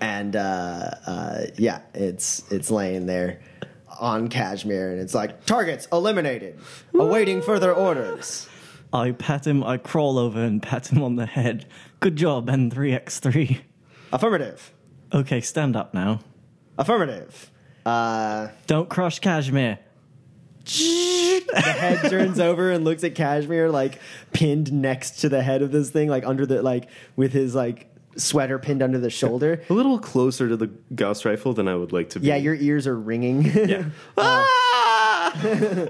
and uh, uh, yeah, it's it's laying there on Kashmir, and it's like targets eliminated, awaiting further orders. I pat him, I crawl over and pat him on the head. Good job, N3X3. Affirmative. Okay, stand up now. Affirmative. Uh, Don't crush Kashmir. the head turns over and looks at Kashmir, like pinned next to the head of this thing, like under the like with his like sweater pinned under the shoulder. A little closer to the Gauss rifle than I would like to be. Yeah, your ears are ringing. Yeah.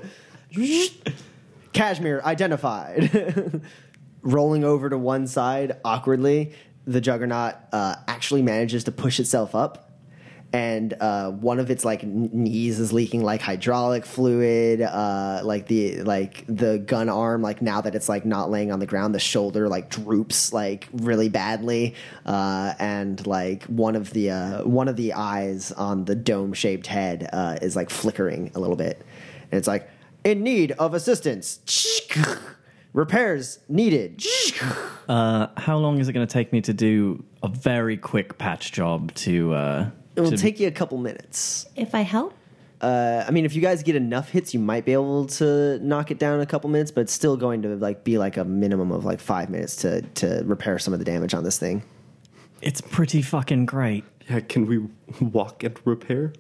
Kashmir identified. Rolling over to one side awkwardly, the Juggernaut uh, actually manages to push itself up. And uh, one of its like knees is leaking like hydraulic fluid. Uh, like the like the gun arm, like now that it's like not laying on the ground, the shoulder like droops like really badly. Uh, and like one of the uh, one of the eyes on the dome shaped head uh, is like flickering a little bit. And it's like in need of assistance. Repairs needed. Uh, how long is it going to take me to do a very quick patch job to. Uh, It will to- take you a couple minutes. If I help, Uh, I mean, if you guys get enough hits, you might be able to knock it down in a couple minutes, but it's still going to like be like a minimum of like five minutes to to repair some of the damage on this thing. It's pretty fucking great. Yeah, can we walk and repair?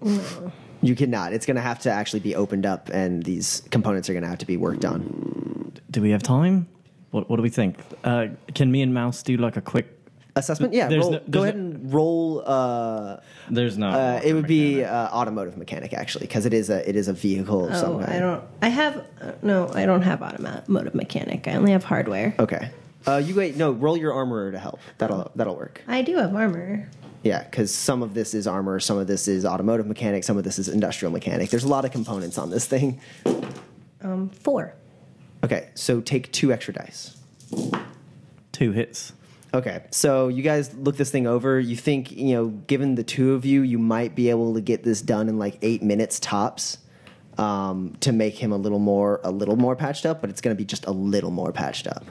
You cannot. It's going to have to actually be opened up, and these components are going to have to be worked on. Do we have time? What, what do we think? Uh, can me and Mouse do like a quick. Assessment, yeah. There's roll- no- go ahead no- and roll. Uh, There's no. uh, it would be uh, automotive mechanic actually, because it is a it is a vehicle of some oh, kind. I don't. I have uh, no. I don't have automotive mechanic. I only have hardware. Okay. Uh, you wait. No, roll your armorer to help. That'll that'll work. I do have armor. Yeah, because some of this is armor, some of this is automotive mechanic, some of this is industrial mechanic. There's a lot of components on this thing. Um, four. Okay, so take two extra dice. Two hits. Okay, so you guys look this thing over. You think, you know, given the two of you, you might be able to get this done in like eight minutes tops um, to make him a little more, a little more patched up. But it's going to be just a little more patched up.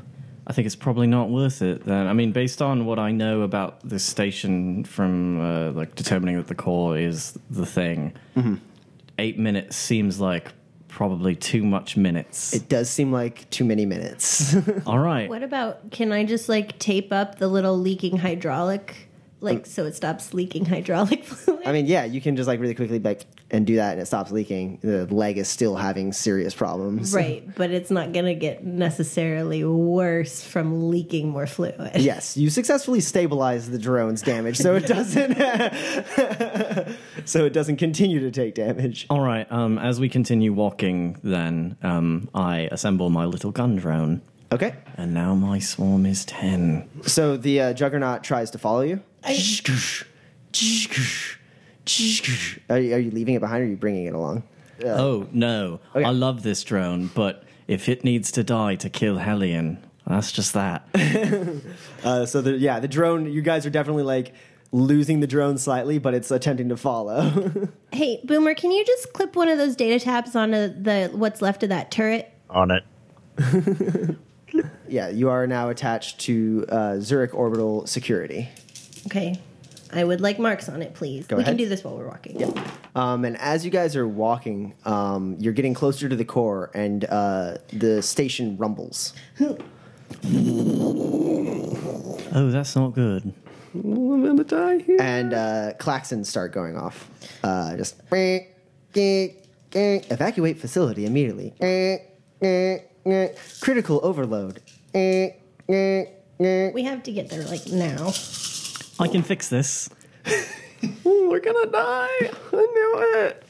I think it's probably not worth it then. I mean, based on what I know about this station from uh, like determining that the core is the thing, eight minutes seems like probably too much minutes. It does seem like too many minutes. All right. What about? Can I just like tape up the little leaking hydraulic, like so it stops leaking hydraulic fluid? I mean, yeah, you can just like really quickly like and do that, and it stops leaking. The leg is still having serious problems. right, but it's not gonna get necessarily worse from leaking more fluid. Yes, you successfully stabilize the drone's damage, so it doesn't, so it doesn't continue to take damage. All right. Um, as we continue walking, then um, I assemble my little gun drone, Okay, and now my swarm is ten. so the uh, Juggernaut tries to follow you. Are you, are you leaving it behind, or are you bringing it along? Oh no! Okay. I love this drone, but if it needs to die to kill Hellion, that's just that. Uh, so the, yeah, the drone. You guys are definitely like losing the drone slightly, but it's attempting to follow. Hey, Boomer, can you just clip one of those data taps onto the what's left of that turret? On it. yeah, you are now attached to uh, Zurich Orbital Security. Okay. I would like marks on it, please. Go we ahead. can do this while we're walking. Um, and as you guys are walking, um, you're getting closer to the core, and uh, the station rumbles. oh, that's not good. I'm gonna die here. and uh, klaxons start going off. Uh, just evacuate facility immediately. Critical overload. We have to get there like now. I can fix this. We're gonna die. I knew it.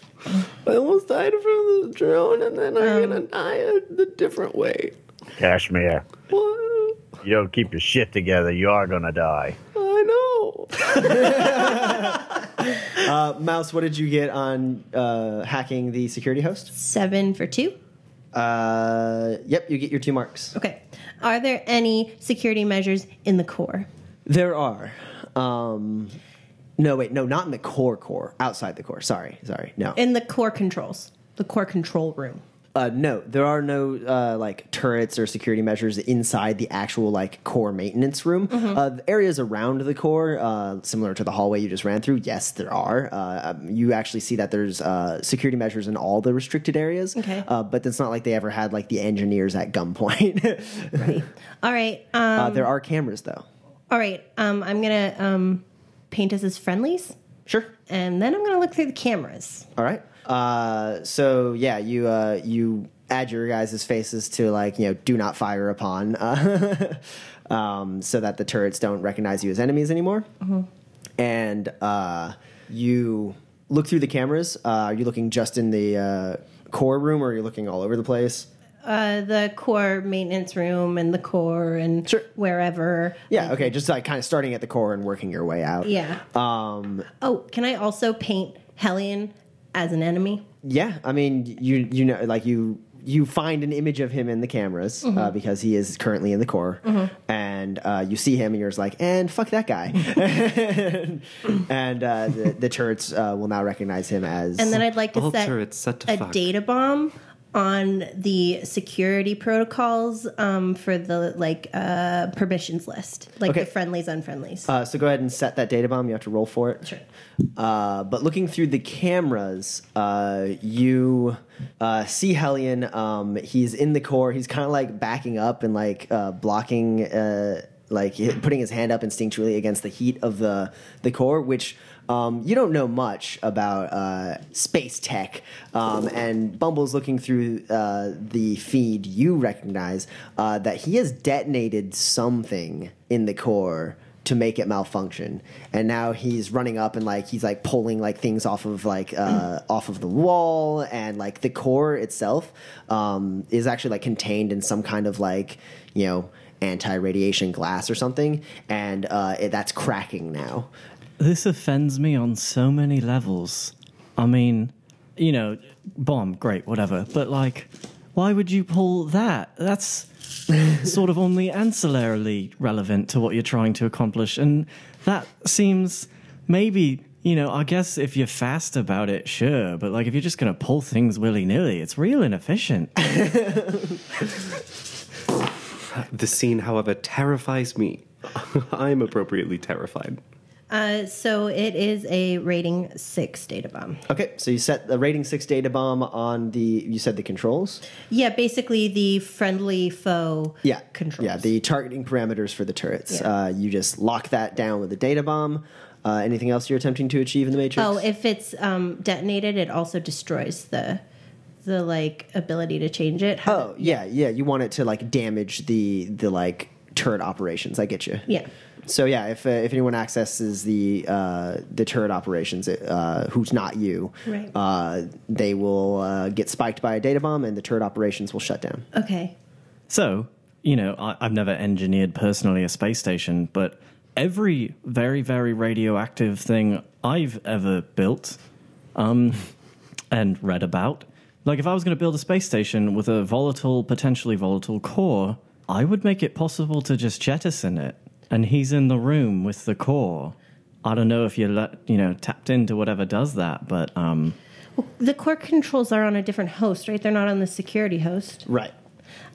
I almost died from the drone, and then I'm gonna die a, a different way. Kashmir, What? you don't keep your shit together, you are gonna die. I know. Uh, Mouse, what did you get on uh, hacking the security host? Seven for two. Uh, yep, you get your two marks. Okay. Are there any security measures in the core? There are. Um, no, wait, no, not in the core core. Outside the core. Sorry, sorry. No. In the core controls, the core control room. Uh, no, there are no uh, like turrets or security measures inside the actual like core maintenance room. Uh, the areas around the core, uh, similar to the hallway you just ran through, yes, there are. Uh, um, you actually see that there's uh, security measures in all the restricted areas. Okay. Uh, but it's not like they ever had like the engineers at gunpoint. All right. Um, uh, there are cameras though. all right. Um, I'm gonna um, paint us as friendlies, Sure. and then I'm gonna look through the cameras. All right. Uh, so yeah, you uh, you add your guys' faces to like you know do not fire upon, uh, um, so that the turrets don't recognize you as enemies anymore. And uh, you look through the cameras. Uh, are you looking just in the uh, core room, or are you looking all over the place? Uh, the core maintenance room and the core and Sure. wherever. Yeah. Okay. Just like kind of starting at the core and working your way out. Yeah. Um, Oh, can I also paint Hellion as an enemy? Yeah, I mean, you you know, like you you find an image of him in the cameras uh, because he is currently in the core, and uh, you see him, and you're just like, and fuck that guy, and uh, the, the turrets uh, will now recognize him as. And then I'd like to set turrets set to a fuck. data bomb on the security protocols um, for the like uh, permissions list, like Okay. the friendlies, unfriendlies. Uh, so go ahead and set that data bomb. You have to roll for it. Sure. Uh, but looking through the cameras, uh, you uh, see Hellion. Um, he's in the core. He's kind of like backing up and like uh, blocking, uh, like putting his hand up instinctually against the heat of the the core, which. Um, you don't know much about uh, space tech, um, and Bumble's looking through uh, the feed. You recognize uh, that he has detonated something in the core to make it malfunction. And now he's running up and like he's like pulling like things off of like uh off of the wall. And like the core itself um is actually like contained in some kind of like you know anti-radiation glass or something. And uh it, that's cracking now This offends me on so many levels. I mean, you know, bomb, great, whatever. But like, why would you pull that? That's sort of only ancillarily relevant to what you're trying to accomplish. And that seems maybe, you know, I guess if you're fast about it, sure. But like, if you're just going to pull things willy nilly, it's real inefficient. The scene, however, terrifies me. I'm appropriately terrified. Uh, so it is a rating six data bomb. okay so you set the rating 6 data bomb on the you said the controls Yeah, basically the friendly foe yeah controls. yeah the targeting parameters for the turrets Yeah. uh you just lock that down with the data bomb uh, anything else you're attempting to achieve in the matrix Oh, if it's um, detonated, it also destroys the the like ability to change it. How- Oh yeah, yeah. You want it to like damage the the like turret operations. I get you. Yeah. So yeah, if uh, if anyone accesses the uh, the turret operations, uh, who's not you, Right. uh, they will uh, get spiked by a data bomb, and the turret operations will shut down. Okay. So, you know, I, I've never engineered personally a space station, but every very, very radioactive thing I've ever built um, and read about, like if I was going to build a space station with a volatile, potentially volatile core, I would make it possible to just jettison it. And he's in the room with the core. I don't know if you let you know tapped into whatever does that, but um, The core controls are on a different host, right? They're not on the security host. Right.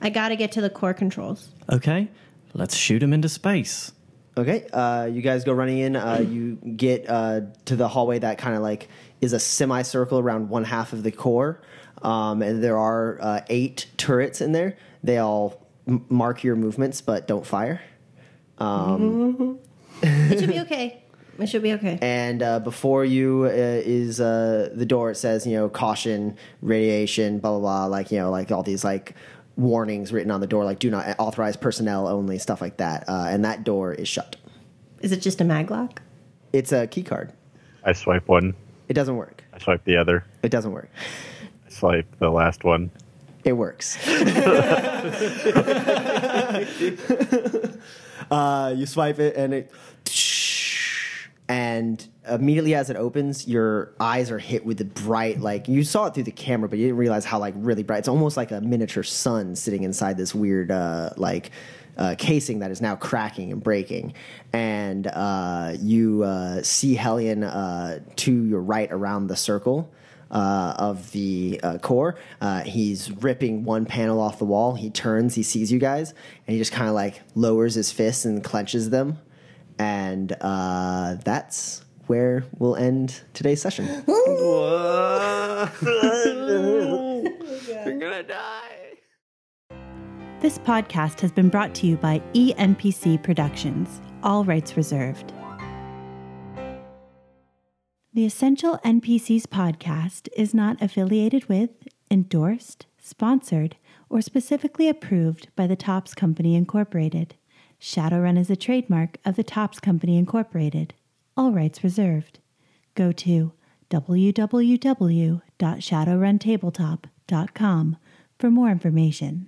I got to get to the core controls. okay, let's shoot him into space. Okay, uh, you guys go running in. Uh, you get uh, to the hallway that kind of like is a semicircle around one half of the core, um, and there are uh, eight turrets in there. They all m- mark your movements, but don't fire. It should be okay. It should be okay. And uh, before you uh, is uh, the door. It says you know caution, radiation, blah blah blah. Like you know like all these like warnings written on the door, like do not authorize personnel only, stuff like that. Uh, and that door is shut. Is it just a maglock? It's a key card. I swipe one. It doesn't work. I swipe the other. It doesn't work. I swipe the last one. It works. uh, you swipe it and it. And immediately as it opens, your eyes are hit with the bright, like you saw it through the camera, but you didn't realize how like really bright. It's almost like a miniature sun sitting inside this weird, uh, like uh, casing that is now cracking and breaking. And uh, you uh, see Hellion uh, to your right around the circle uh, of the uh, core. Uh, he's ripping one panel off the wall. He turns, he sees you guys, and he just kind of like lowers his fists and clenches them. And uh, that's where we'll end today's session. I'm gonna die. This podcast has been brought to you by ENPC Productions, all rights reserved. The Essential NPCs podcast is not affiliated with, endorsed, sponsored, or specifically approved by the Topps Company Incorporated. Shadowrun is a trademark of the Topps Company Incorporated, all rights reserved. Go to www.shadowruntabletop.com for more information.